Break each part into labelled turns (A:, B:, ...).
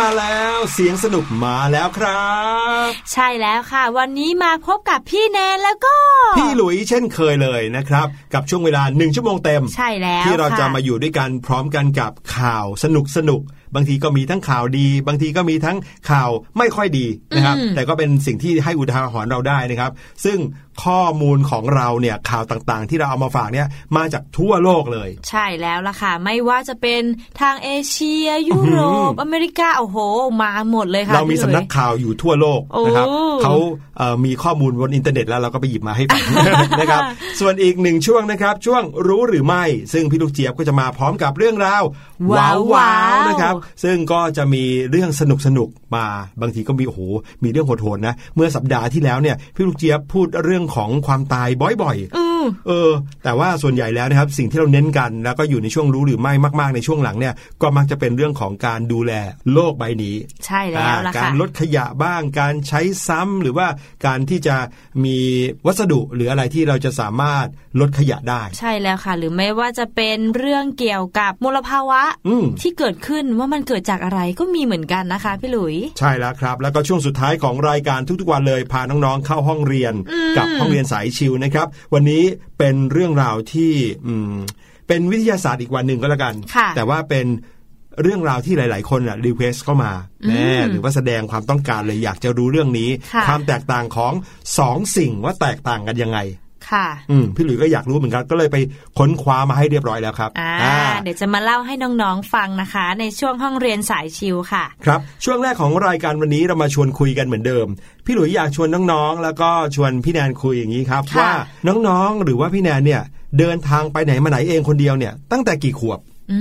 A: มาแล้วมาแล้วเสียงสนุกมาแล้วครับ
B: ใช่แล้วค่ะ วันนี้มาพบกับพี่แนนแล้วก็
A: พี่หลุยเช่นเคยเลยนะครับ กับช่วงเวลาหนึ่งชั่วโมงเต็ม
B: ใช่แล้ว
A: ที่เราจะ
B: ค่
A: มาอยู่ด้วยกันพร้อมกันกับข่าวสนุกสนุกบางทีก็มีทั้งข่าวดี บางทีก็มีทั้งข่าวไม่ค่อยดีนะครับ
B: อืม
A: แต่ก็เป็นสิ่งที่ให้อุทาหรณ์เราได้นะครับ ซึ่งข้อมูลของเราเนี่ยข่าวต่างๆ ที่เราเอามาฝากเนี่ยมาจากทั่วโลกเลย
B: ใช่แล้วล่ะค่ะ ไม่ว่าจะเป็นทางเอเชีย ยุโรป อเมริกา โอ้โห มาหมดเลยค่ะ
A: เรามี
B: พี่ห
A: สำ
B: ลุย
A: นักข่าวอยู่ทั่วโลกนะครับ
B: โอ้
A: เขาเอ่อมีข้อมูลบนอินเทอร์เน็ตแล้วเราก็ไปหยิบมาให้ฟังนะครับส่วนอีกหนึ่งช่วงนะครับช่วงรู้หรือไม่ ซึ่งพี่ลูกเจี๊ยบก็จะมาพร้อมกับเรื่องราว
B: ว้าวว้าว
A: ๆนะครับซึ่งก็จะมีเรื่องสนุกสนุกๆมาบางทีก็มีโอ้โหมีเรื่องโหดๆนะ เมื่อสัปดาห์ที่แล้วเนี่ยพี่ลูกเจี๊ยบพูดเรื่องของความตายบ่อยๆ
B: อืม
A: เออ แต่ว่าส่วนใหญ่แล้วนะครับสิ่งที่เราเน้นกัน แล้วก็อยู่ในช่วงรู้หรือไม่มาก ๆในช่วงหลังเนี่ยก็มักจะเป็นเรื่องของการดูแลโลกใบนี้
B: ใช่แล้วล่ะ
A: อ่าการ
B: ค่ะ
A: ลดขยะบ้าง การใช้ซ้ำหรือว่าการที่จะมีวัสดุหรืออะไรที่เราจะสามารถลดขยะได้
B: ใช่แล้วค่ะ หรือไม่ว่าจะเป็นเรื่องเกี่ยวกับมลภาวะ
A: อืม
B: ที่เกิดขึ้นว่ามันเกิดจากอะไรก็มีเหมือนกันนะคะพี่หลุย
A: ใช่แล้วครับ แล้วก็ช่วงสุดท้ายของรายการทุกๆวันเลยพาน้องๆเข้าห้องเรียน
B: อืม
A: กับห้องเรียนสายชิวนะครับ วันนี้เป็นเรื่องราวที่อืมเป็นวิทยาศาสตร์อีกวันหนึ่งก็แล้วกัน
B: ค่ะ
A: แต่ว่าเป็นเรื่องราวที่หลาย ๆ คนอะ request เข้ามา
B: อืม
A: แน่หรือว่าแสดงความต้องการเลยอยากจะรู้เรื่องนี้
B: ค่ะ
A: ความแตกต่างของสองสิ่งว่าแตกต่างกันยังไง
B: ค่ะ
A: อืมพี่หลุยส์ก็อยากรู้เหมือนกันก็เลยไปค้นคว้ามาให้เรียบร้อยแล้วครับ
B: อ่า
A: อ่า
B: เดี๋ยวจะมาเล่าให้น้องๆฟังนะคะ ในช่วงห้องเรียนสายชิวค่ะ
A: ครับ ช่วงแรกของรายการวันนี้เรามาชวนคุยกันเหมือนเดิม พี่หลุยส์อยากชวนน้องๆ แล้วก็ชวนพี่แนนคุยอย่างนี้ครับ
B: ค่ะ
A: ว่าน้องๆหรือว่าพี่แนนเนี่ยเดินทางไปไหนมาไหนเองคนเดียวเนี่ยตั้งแต่กี่ขวบ
B: อื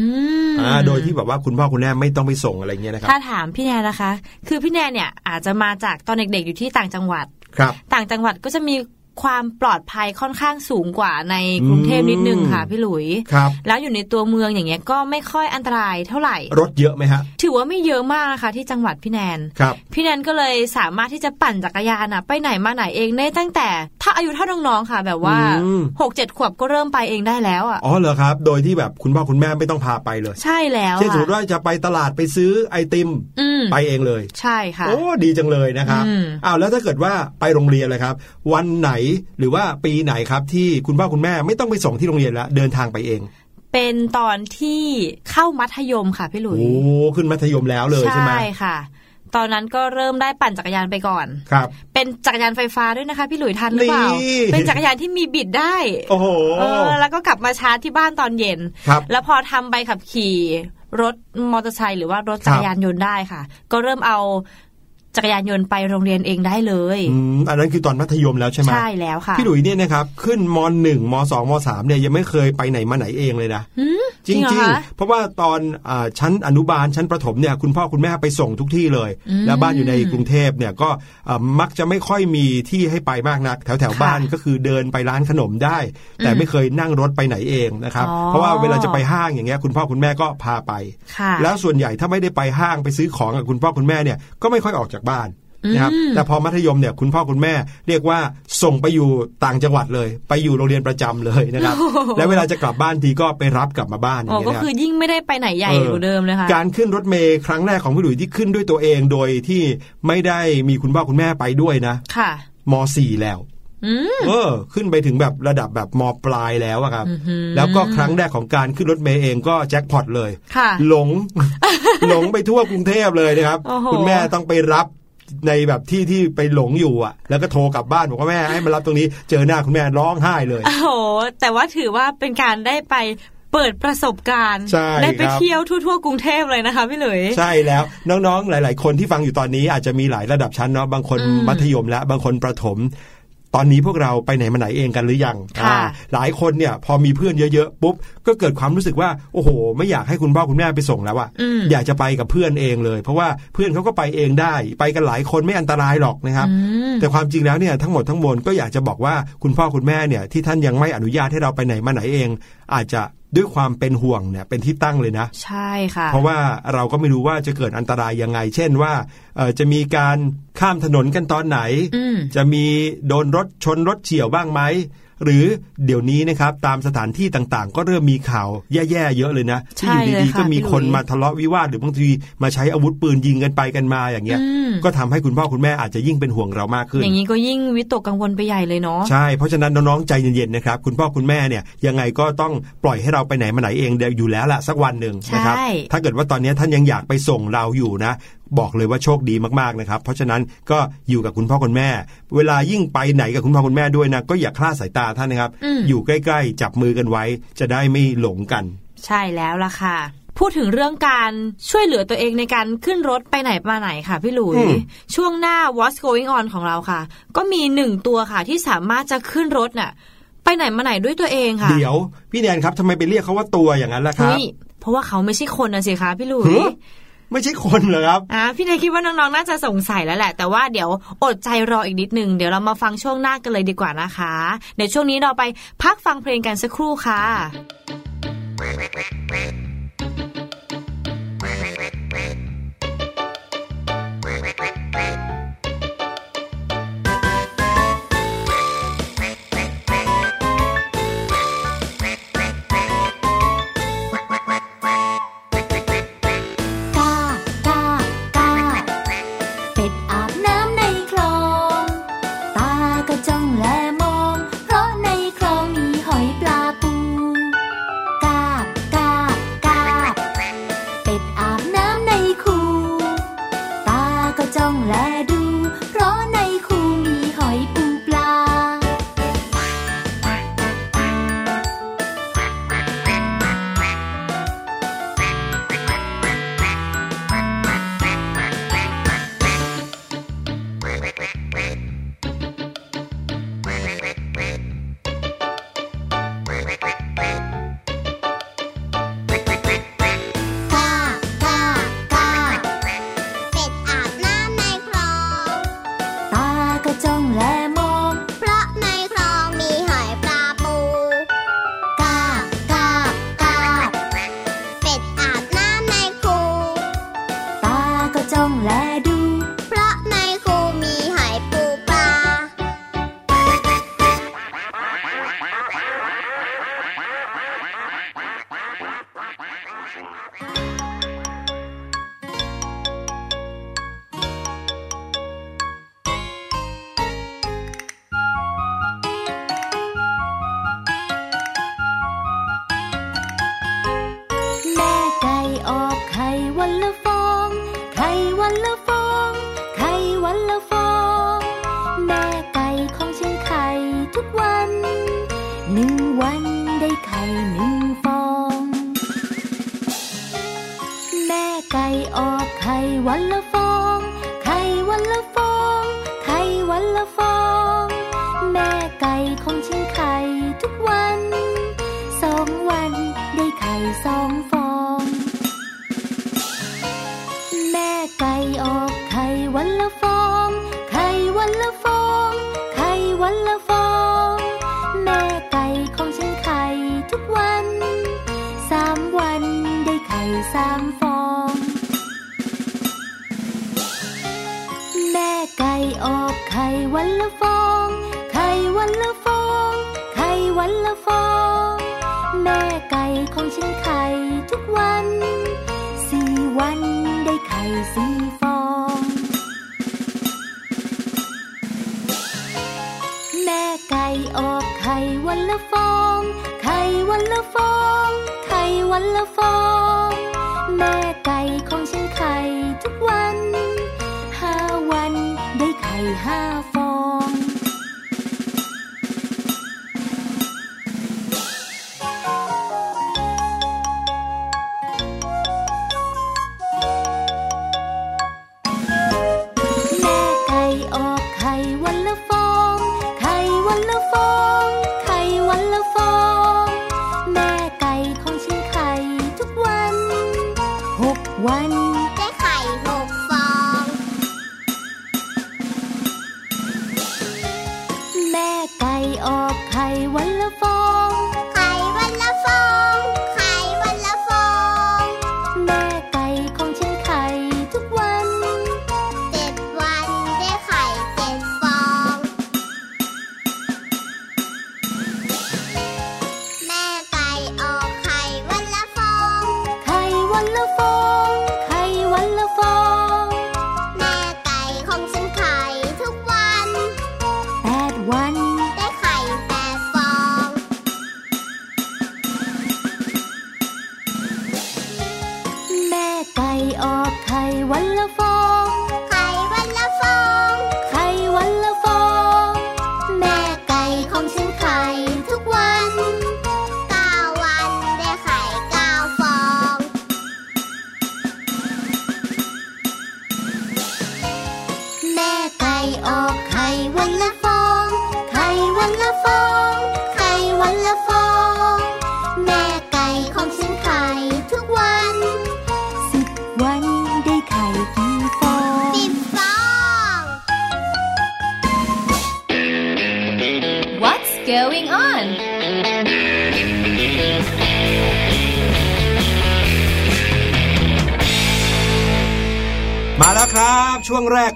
B: ม
A: อ่าโดยที่แบบว่าคุณพ่อคุณแม่ไม่ต้องไปส่งอะไรเงี้ยนะครับ
B: ถ้าถามพี่แนนนะคะ คือพี่แนนเนี่ยอาจจะมาจากตอนเด็กๆอยู่ที่ต่างจังหวัด
A: ครับ
B: ต่างจังหวัดก็จะมี ความปลอดภัยค่อนข้างสูงกว่าในกรุงเทพนิดนึงค่ะ
A: อืม
B: พี่หลุย
A: ครับ
B: แล้วอยู่ในตัวเมืองอย่างเงี้ยก็ไม่ค่อยอันตรายเท่าไหร่
A: รถเยอะไหมฮะ
B: ถือว่าไม่เยอะมากนะคะที่จังหวัดพี่แนน
A: ครับ
B: พี่แนนก็เลยสามารถที่จะปั่นจักรยานอะไปไหนมาไหนเองได้ตั้งแต่ ถ้าอายุเท่าน้องๆค่ะ แบบว่า
A: อืม
B: หกเจ็ดขวบก็เริ่มไปเองได้แล้วอะ
A: อ๋อเหรอครับ โดยที่แบบคุณพ่อคุณแม่ไม่ต้องพาไปเลย
B: ใช่แล้ว
A: เช่นสมมติ
B: ค่ะ
A: ว่าจะไปตลาดไปซื้อไอติม
B: อืม
A: ไปเองเลย
B: ใช่ค่ะ
A: โอ้ดีจังเลยนะครับ
B: อืม
A: อ้าวแล้วถ้าเกิดว่าไปโรงเรียนเลยครับ วันไหนหรือว่าปีไหนครับที่คุณพ่อคุณแม่ไม่ต้องไปส่งที่โรงเรียนแล้วเดินทางไปเอง
B: เป็นตอนที่เข้ามัธยมค่ะพี่หลุย
A: โอ้ขึ้นมัธยมแล้วเลยใช่ไหม
B: ค่ะ ตอนนั้นก็เริ่มได้ปั่นจักรยานไปก่อน
A: ครับ
B: เป็นจักรยานไฟฟ้าด้วยนะคะพี่หลุยทันหรือเปล่า
A: นี่
B: เป็นจักรยานที่มีบิดได้
A: โอ้โห
B: เออแล้วก็กลับมาชาร์จที่บ้านตอนเย็น
A: ครับ
B: แล้วพอทำใบขับขี่รถมอเตอร์ไซค์หรือว่ารถจักรยานยนต์ได้ค่ะ ก็เริ่มเอา จักรยานยนต์ไปโรงเรียนเองได้เลย
A: อืมอันนั้นคือตอนมัธยมแล้วใช่ไหม
B: ใช่แล้วค่ะ
A: พี่หลุยเนี่ยนะครับขึ้นมหนึ่งมสองมสามเนี่ยยังไม่เคยไปไหนมาไหนเองเลยนะ
B: หืม
A: จริง
B: เห
A: จริง
B: อคะ
A: เพราะว่าตอนอาชั้นอนุบาลชั้นประถมเนี่ยคุณพ่อคุณแม่ไปส่งทุกที่เลย
B: อืม
A: แล้วบ้านอยู่ในกรุงเทพเนี่ยก็อ่ามักจะไม่ค่อยมีที่ให้ไปมากนัก แถวแถว
B: ค่ะ
A: บ้านก็คือเดินไปร้านขนมได้ แต่
B: อืม
A: ไม่เคยนั่งรถไปไหนเองนะครับ
B: อ๋อ
A: เพราะว่าเวลาจะไปห้างอย่างเงี้ยคุณพ่อคุณแม่ก็พาไป
B: ค่ะ
A: แล้วส่วนใหญ่ถ้าไม่ได้ไปห้างไปซื้อของกับคุณพ่อคุณแม่เนี่ยก็ไม่ค่อยออกจากบ้านนะครับ
B: อืม
A: แต่พอมัธยมเนี่ยคุณพ่อคุณแม่เรียกว่าส่งไปอยู่ต่างจังหวัดเลย ไปอยู่โรงเรียนประจำเลยนะครับ แล้วเวลาจะกลับบ้านทีก็ไปรับกลับมาบ้านอย่า
B: โอ้
A: งเงี้ย
B: ก็
A: นะครับ
B: คือยิ่งไม่ได้ไปไหนใหญ่
A: เออ
B: กว่าเดิมเลยค่ะ
A: การขึ้นรถเมย์ครั้งแรกของพี่หลุยที่ขึ้นด้วยตัวเองโดยที่ไม่ได้มีคุณพ่อคุณแม่ไปด้วยนะ
B: ค่ะ
A: ม .4 แล้ว
B: อืม
A: เออ ขึ้นไปถึงแบบระดับแบบมปลายแล้วอะครับ
B: อื้อหือ
A: แล้วก็ครั้งแรกของการขึ้นรถเมย์เองก็แจ็คพอตเลย
B: ค่ะ
A: หลงหลงไปทั่วกรุงเทพเลยนะครับ
B: โอ้โห
A: คุณแม่ต้องไปรับในแบบที่ที่ไปหลงอยู่อะ แล้วก็โทรกลับบ้านบอกว่าแม่ให้มารับตรงนี้เจอหน้าคุณแม่ร้องไห้เลย
B: โอ้โหแต่ว่าถือว่าเป็นการได้ไปเปิดประสบการณ์
A: ใช่
B: ได้ไป
A: ครับ
B: เที่ยวทั่วๆกรุงเทพเลยนะคะพี่หลุย
A: ใช่แล้วน้องๆ หลาย ๆ คนที่ฟังอยู่ตอนนี้อาจจะมีหลายระดับชั้นเนาะบางคน
B: อืม
A: มัธยมและบางคนประถม ตอนนี้พวกเราไปไหนมาไหนเองกันหรือยัง
B: ค่ะ
A: อ่าหลายคนเนี่ยพอมีเพื่อนเยอะๆปุ๊บก็เกิดความรู้สึกว่าโอ้โห ไม่อยากให้คุณพ่อคุณแม่ไปส่งแล้วอะ
B: อืม
A: อยากจะไปกับเพื่อนเองเลย เพราะว่าเพื่อนเขาก็ไปเองได้ ไปกันหลายคนไม่อันตรายหรอกนะครับ
B: อืม
A: แต่ความจริงแล้วเนี่ยทั้งหมดทั้งมวลก็อยากจะบอกว่าคุณพ่อคุณแม่เนี่ยที่ท่านยังไม่อนุญาตให้เราไปไหนมาไหนเอง อาจจะด้วยความเป็นห่วงเนี่ยเป็นที่ตั้งเลยนะ
B: ใช่ค่ะ
A: เพราะว่าเราก็ไม่รู้ว่าจะเกิดอันตรายยังไง เช่นว่าเอ่อจะมีการข้ามถนนกันตอนไหน
B: อืม
A: จะมีโดนรถชนรถเฉี่ยวบ้างไหม หรือเดี๋ยวนี้นะครับตามสถานที่ต่างๆ ก็เริ่มมีข่าวแย่ๆเยอะเลยนะที่อยู่ดีๆก็มีคนมาทะเลาะวิวาทหรือบางทีมาใช้อาวุธปืนยิงกันไปกันมาอย่างเงี้ยก็ทำให้คุณพ่อคุณแม่อาจจะยิ่งเป็นห่วงเรามากขึ้น
B: อย่างนี้ก็ยิ่งวิตกกังวลไปใหญ่เลยเนาะ
A: ใช่เพราะฉะนั้นน้องๆใจเย็นๆนะครับคุณพ่อคุณแม่เนี่ยยังไงก็ต้องปล่อยให้เราไปไหนมาไหนเองเดี๋ยวอยู่แล้วละสักวันหนึ่งนะครับถ้าเกิดว่าตอนนี้ท่านยังอยากไปส่งเราอยู่นะ บอกเลยว่าโชคดีมากๆนะครับ เพราะฉะนั้นก็อยู่กับคุณพ่อคุณแม่ เวลายิ่งไปไหนกับคุณพ่อคุณแม่ด้วยนะก็อย่าคลาดสายตาท่านนะครับ อยู่ใกล้ ๆ จับมือกันไว้ จะได้ไม่หลงกัน
B: ใช่แล้วล่ะค่ะพูดถึงเรื่องการช่วยเหลือตัวเองในการขึ้นรถไปไหนมาไหนค่ะพี่หลุย ช่วงหน้า What's Going On ของเราค่ะ ก็มีหนึ่งตัวค่ะที่สามารถจะขึ้นรถน่ะ ไปไหนมาไหนด้วยตัวเองค่ะ
A: เดี๋ยว พี่แนนครับทำไมไปเรียกเขาว่าตัวอย่างนั้นล่ะครับ
B: เพราะว่าเขาไม่ใช่คนนะสิคะพี่หลุย
A: ไม่ใช่คนเหรอครับ
B: อ่าพี่นายคิดว่าน้องๆน่าจะสงสัยแล้วแหละ แต่ว่าเดี๋ยวอดใจรออีกนิดนึงเดี๋ยวเรามาฟังช่วงหน้ากันเลยดีกว่านะคะเดี๋ยวช่วงนี้เราไปพักฟังเพลงกันสักครู่ค่ะ
C: วัน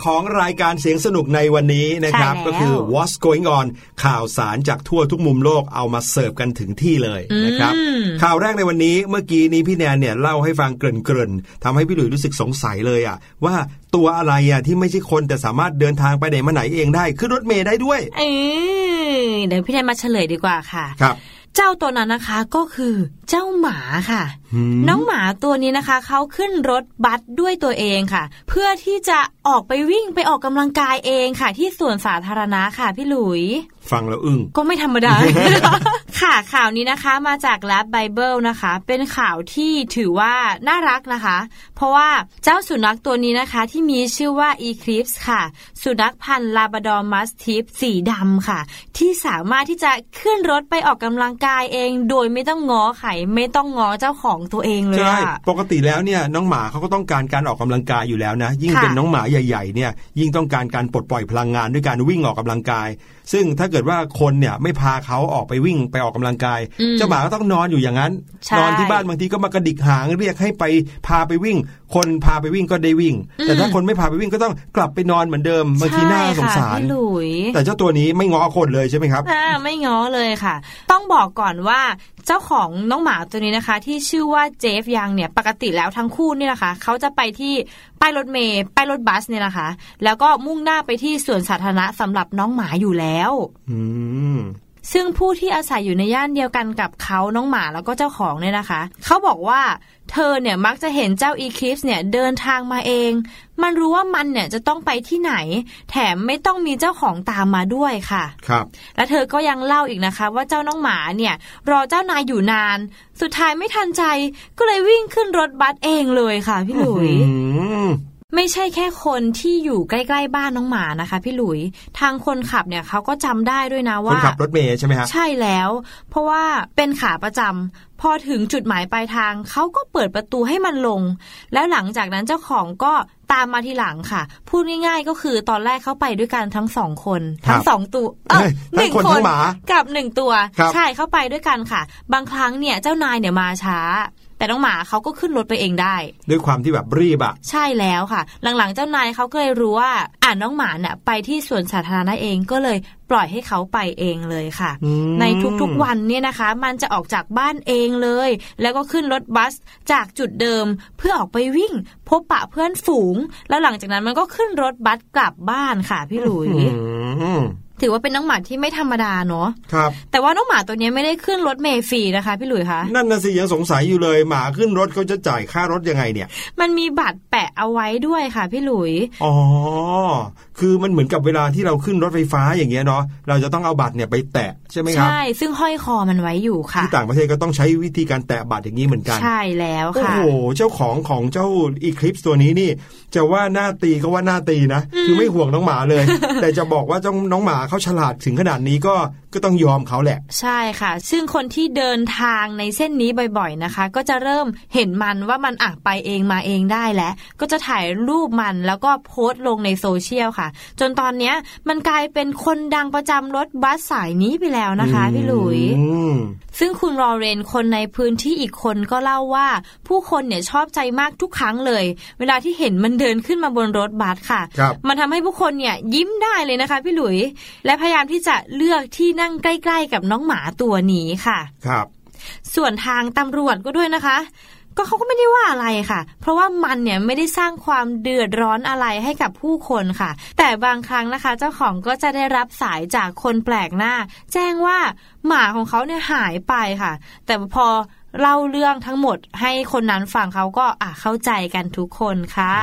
C: ของ
A: รายการเสียงสนุกในวันนี้นะครับ ก็คือ What's Going On ข่าวสารจากทั่วทุกมุมโลกเอามาเสิร์ฟกันถึงที่เลยนะครับ ข่าวแรกในวันนี้เมื่อกี้นี้พี่แนนเนี่ยเล่าให้ฟังเกริ่นๆทำให้พี่หลุยรู้สึกสงสัยเลยอะว่าตัวอะไรอะที่ไม่ใช่คนแต่สามารถเดินทางไปไหนมาไหนเองได้ขึ้นรถเมย์ได้ด้วย
B: เออเดี๋ยวพี่แนนมาเฉลยดีกว่าค่ะ
A: ครับ
B: เจ้าตัวนั้นนะคะก็คือเจ้าหมาค่ะ น้องหมาตัวนี้นะคะเขาขึ้นรถบัสด้วยตัวเองค่ะ เพื่อที่จะออกไปวิ่งไปออกกำลังกายเองค่ะ ที่สวนสาธารณะค่ะพี่หลุย
A: ฟังแล้วอึ้ง
B: ก็ไม่ธรรมดา ค่ะข่าวนี้นะคะมาจากแลบไบเบิลนะคะ เป็นข่าวที่ถือว่าน่ารักนะคะ เพราะว่าเจ้าสุนัขตัวนี้นะคะที่มีชื่อว่า Eclipse ค่ะ สุนัขพันธุ์ลาบาดอร์มัสทิฟสีดำค่ะ ที่สามารถที่จะขึ้นรถไปออกกำลังกายเอง โดยไม่ต้องง้อไข่ไม่ต้องง้อเจ้าของตัวเองเลยใช่
A: ปกติแล้วเนี่ยน้องหมาเขาก็ต้องการการออกกำลังกายอยู่แล้วนะ ยิ่งเป็นน้องหมาใหญ่ๆเนี่ยยิ่งต้องการการปลดปล่อยพลังงานด้วยการวิ่งออกกำลังกาย ซึ่งถ้าเกิดว่าคนเนี่ยไม่พาเขาออกไปวิ่งไปออกกำลังกาย เจ้าหมาก็ต้องนอนอยู่อย่างนั้น นอนที่บ้านบางทีก็มากระดิกหางเรียกให้ไปพาไปวิ่ง คนพาไปวิ่งก็ได้วิ่ง แต่ถ้าคนไม่พาไปวิ่งก็ต้องกลับไปนอนเหมือนเดิมบางทีน่าสงสารแต่เจ้าตัวนี้ไม่ง้อคนเลยใช่ไหมครับ
B: ไม่ง้อเลยค่ะ ต้องบอกก่อนว่า เจ้าของน้องหมาตัวนี้นะคะ ที่ชื่อว่าเจฟยังเนี่ยปกติแล้วทั้งคู่นี่นะคะเขาจะไปที่ป้ายรถเมย์ป้ายรถบัสเนี่ยนะคะ แล้วก็มุ่งหน้าไปที่สวนสาธารณะสำหรับน้องหมาอยู่แล้ว
A: อืม
B: ซึ่งผู้ที่อาศัยอยู่ในย่านเดียวกันกับเขาน้องหมาแล้วก็เจ้าของเนี่ยนะคะ เขาบอกว่าเธอเนี่ยมักจะเห็นเจ้าอีคลิปส์เนี่ยเดินทางมาเอง มันรู้ว่ามันเนี่ยจะต้องไปที่ไหน แถมไม่ต้องมีเจ้าของตามมาด้วยค่ะ
A: ครับ
B: และเธอก็ยังเล่าอีกนะคะ ว่าเจ้าน้องหมาเนี่ย รอเจ้านายอยู่นาน สุดท้ายไม่ทันใจก็เลยวิ่งขึ้นรถบัสเองเลยค่ะพี่หลุย ไม่ใช่แค่คนที่อยู่ใกล้ๆบ้านน้องหมานะคะ พี่หลุย ทางคนขับเนี่ยเขาก็จำได้ด้วยนะว่า
A: คนขับรถเมย์ใช่ไหมฮะ
B: ใช่แล้ว เพราะว่าเป็นขาประจำพอถึงจุดหมายปลายทางเขาก็เปิดประตูให้มันลง แล้วหลังจากนั้นเจ้าของก็ตามมาทีหลังค่ะ พูดง่ายๆก็คือตอนแรกเขาไปด้วยกันทั้งสองคน ทั้งสองตัว
A: หนึ่งคน
B: กับหนึ่งตัว ใช่เข้าไปด้วยกันค่ะ บางครั้งเนี่ยเจ้านายเนี่ยมาช้า แต่น้องหมาเขาก็ขึ้นรถไปเองได้
A: ด้วยความที่แบบรีบอะ
B: ใช่แล้วค่ะ หลังๆเจ้านายเขาก็เลยรู้ว่าอ่านน้องหมาเนี่ยไปที่สวนสาธารณะเองก็เลยปล่อยให้เขาไปเองเลยค่ะ ในทุกๆวันเนี่ยนะคะ มันจะออกจากบ้านเองเลย แล้วก็ขึ้นรถบัสจากจุดเดิมเพื่อออกไปวิ่ง พบปะเพื่อนฝูง แล้วหลังจากนั้นมันก็ขึ้นรถบัสกลับบ้านค่ะพี่หลุย ถือว่าเป็นน้องหมาที่ไม่ธรรมดาเนาะ
A: ครับ
B: แต่ว่าน้องหมาตัวนี้ไม่ได้ขึ้นรถเมล์ฟรีนะคะ พี่หลุยคะ
A: นั่นน่ะสิยังสงสัยอยู่เลยหมาขึ้นรถเขาจะจ่ายค่ารถยังไงเนี่ย
B: มันมีบัตรแปะเอาไว้ด้วยค่ะ พี่หลุย
A: อ๋อคือมันเหมือนกับเวลาที่เราขึ้นรถไฟฟ้าอย่างเงี้ยเนาะเราจะต้องเอาบัตรเนี่ยไปแตะใช่ไหมครับใช่
B: ซึ่งห้อยคอมันไว้อยู่ค่ะ
A: ที่ต่างประเทศก็ต้องใช้วิธีการแตะบัตรอย่างนี้เหมือนกัน
B: ใช่แล้วค่ะ
A: โอ้โหเจ้าของของเจ้าอีคลิปตัวนี้นี่ จะว่าหน้าตีก็ว่าหน้าตีนะ คือไม่ห่วงน้องหมาเลย แต่จะบอกว่าเจ้าน้องหมาเขาฉลาดถึงขนาดนี้ก็ก็ต้องยอมเขาแหละ
B: ใช่ค่ะ ซึ่งคนที่เดินทางในเส้นนี้บ่อยๆนะคะ ก็จะเริ่มเห็นมันว่ามันอะไปเองมาเองได้แล้ว ก็จะถ่ายรูปมันแล้วก็โพสต์ลงในโซเชียลค่ะ จนตอนนี้มันกลายเป็นคนดังประจำรถบัสสายนี้ไปแล้วนะคะพี่หลุย ซึ่งคุณรอเรนคนในพื้นที่อีกคนก็เล่าว่า ผู้คนเนี่ยชอบใจมากทุกครั้งเลย เวลาที่เห็นมันเดินขึ้นมาบนรถบัสค่ะ มันทำให้ผู้คนเนี่ยยิ้มได้เลยนะคะ พี่หลุย และพยายามที่จะเลือกที่นั่งใกล้ ๆ กับน้องหมาตัวนี้ค่ะ
A: ครับ
B: ส่วนทางตำรวจก็ด้วยนะคะ ก็เขาก็ไม่ได้ว่าอะไรค่ะ เพราะว่ามันเนี่ยไม่ได้สร้างความเดือดร้อนอะไรให้กับผู้คนค่ะ แต่บางครั้งนะคะ เจ้าของก็จะได้รับสายจากคนแปลกหน้า แจ้งว่าหมาของเขาเนี่ยหายไปค่ะ แต่พอเล่าเรื่องทั้งหมดให้คนนั้นฟังเขาก็อะเข้าใจกันทุกคนค่ะ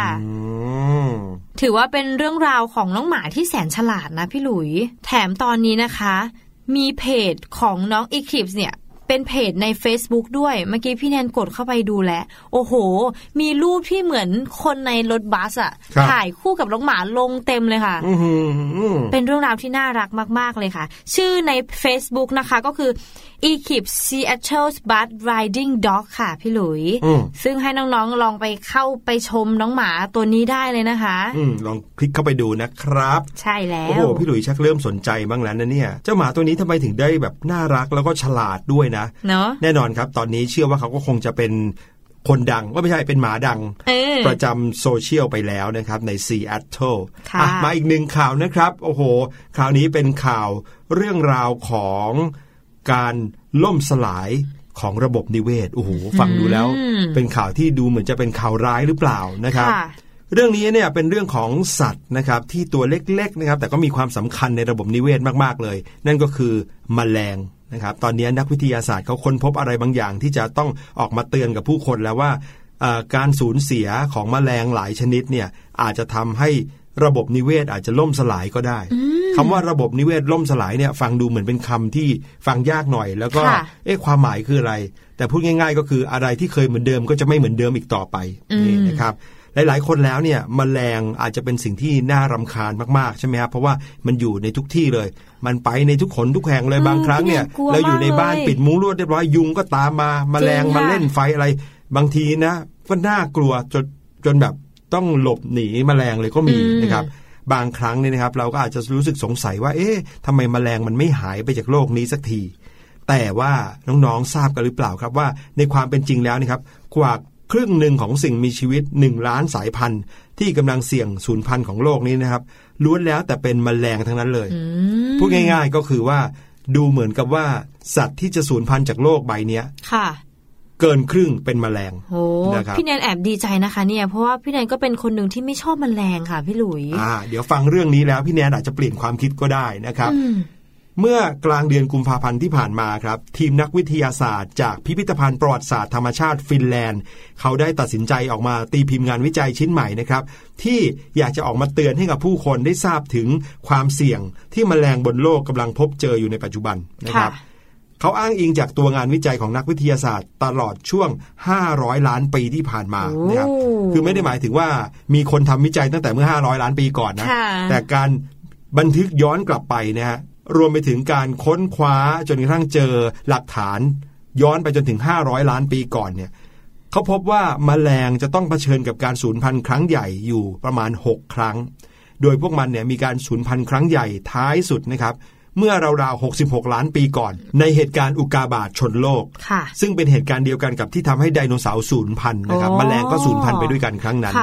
B: ถือว่าเป็นเรื่องราวของน้องหมาที่แสนฉลาดนะพี่หลุย แถมตอนนี้นะคะ มีเพจของน้องอีคลิปเนี่ย เเป็นเพจใน Facebook ด้วย เมื่อกี้พี่แนนกดเข้าไปดูแล้วโอ้โห มีรูปที่เหมือนคนในรถบัสอะถ่ายคู่กับน้องหมาลงเต็มเลยค่ะเป็นเรื่องราวที่น่ารักมาก ๆเลยค่ะ ชื่อใน Facebook นะคะก็คือ e k i p Seattle's Bus Riding Dog ค่ะ พี่หลุย ซึ่งให้น้องๆลองไปเข้าไปชมน้องหมาตัวนี้ได้เลยนะคะ
A: อืลองคลิกเข้าไปดูนะครับ
B: ใช่แล้ว โอ้
A: โหพี่หลุยชักเริ่มสนใจบ้างแล้วนะเนี่ย เจ้าหมาตัวนี้ทำไมถึงได้แบบน่ารักแล้วก็ฉลาดด้วยนะ
B: เนาะแน่
A: นอนครับ ตอนนี้เชื่อว่าเขาก็คงจะเป็นคนดังว่าไม่ใช่เป็นหมาดัง ประจำโซเชียลไปแล้วนะครับ ในซีแอตเทิลมาอีกหนึ่งข่าวนะครับ โอ้โหข่าวนี้เป็นข่าวเรื่องราวของ การล่มสลายของระบบนิเวศโอ้โหฟังดูแล้ว เป็นข่าวที่ดูเหมือนจะเป็นข่าวร้ายหรือเปล่านะครับ เรื่องนี้เนี่ยเป็นเรื่องของสัตว์นะครับที่ตัวเล็กๆนะครับ แต่ก็มีความสำคัญในระบบนิเวศมากๆเลย นั่นก็คือแมลงนะครับตอนนี้นักวิทยาศาสตร์เขาค้นพบอะไรบางอย่าง ที่จะต้องออกมาเตือนกับผู้คนแล้วว่าการสูญเสียของมแมลงหลายชนิดเนี่ยอาจจะทำให้ระบบนิเวศอาจจะล่มสลายก็ได้ คำว่าระบบนิเวศล่มสลายเนี่ยฟังดูเหมือนเป็นคำที่ฟังยากหน่อย แล้วก็เอ๊ะความหมายคืออะไร แต่พูดง่าย ๆ ก็คืออะไรที่เคยเหมือนเดิมก็จะไม่เหมือนเดิมอีกต่อไปนี่นะครับหลายๆ คนแล้วเนี่ยมแมลงอาจจะเป็นสิ่งที่น่ารำคาญมากๆใช่ไหมครับเพราะว่ามันอยู่ในทุกที่เลย มันไปในทุกขนทุกแห่งเลยบางครั้งเนี่ยเราอยู่ในบ้านปิดมุ้งลวดเรียบร้อยยุงก็ตามมามแมลงมาเล่นไฟอะไร บางทีนะก็น่ากลัวจนจนแบบต้องหลบหนีมแมลงเลยก็มีนะครับ บางครั้งเนี่ยนะครับ เราก็อาจจะรู้สึกสงสัยว่า เอ๊ะทำไมมแมลงมันไม่หายไปจากโลกนี้สักที แต่ว่าน้องๆทราบกันหรือเปล่าครับว่าในความเป็นจริงแล้วนะครับ กว่าครึ่งหนึ่งของสิ่งมีชีวิตหนึ่งล้านสายพันธุ์ ที่กำลังเสี่ยงสูญพันธุ์ของโลกนี้นะครับล้วนแล้วแต่เป็นมแมลงทั้งนั้นเลยพูดง่าย ๆก็คือว่าดูเหมือนกับว่าสัตว์ที่จะสูญพันธุ์จากโลกใบนี้
B: ค่ะ
A: เกินครึ่งเป็นแมลง
B: โอ้พี่แนนแอบดีใจนะคะเนี่ยเพราะว่าพี่แนนก็เป็นคนหนึ่งที่ไม่ชอบแมลงค่ะพี่หลุย
A: อ่าเดี๋ยวฟังเรื่องนี้แล้วพี่แนนอาจจะเปลี่ยนความคิดก็ได้นะครับเมื่อกลางเดือนกุมภาพันธ์ที่ผ่านมาครับ ทีมนักวิทยาศาสตร์จากพิพิธภัณฑ์ประวัติศาสตร์ธรรมชาติฟินแลนด์ เขาได้ตัดสินใจออกมาตีพิมพ์งานวิจัยชิ้นใหม่นะครับ ที่อยากจะออกมาเตือนให้กับผู้คนได้ทราบถึงความเสี่ยงที่มแมลงบนโลกกำลังพบเจออยู่ในปัจจุบันนะครับ เขาอ้างอิงจากตัวงานวิจัยของนักวิทยาศาสตร์ ตลอดช่วง 500 ล้านปีที่ผ่านมานะครับคือไม่ได้หมายถึงว่ามีคนทำวิจัยตั้งแต่เมื่อ 500 ล้านปีก่อนนะ แต่การบันทึกย้อนกลับไปนะฮะรวมไปถึงการค้นคว้าจนกระทั่งเจอหลักฐาน ย้อนไปจนถึง 500 ล้านปีก่อนเนี่ยเขาพบว่ามาแมลงจะต้องเผชิญกับการสูญพันธุ์ครั้งใหญ่อยู่ประมาณ 6 ครั้ง โดยพวกมันเนี่ยมีการสูญพันธุ์ครั้งใหญ่ท้ายสุดนะครับ เมื่อราวๆ 66 ล้านปีก่อน ในเหตุการณ์อุกาบาตชนโลก ซึ่งเป็นเหตุการณ์เดียวกันกับที่ทำให้ไดโนเสาร์สูญพันธุ์นะครับมแมลงก็สูญพันธุ์ไปด้วยกันครั้งนั้น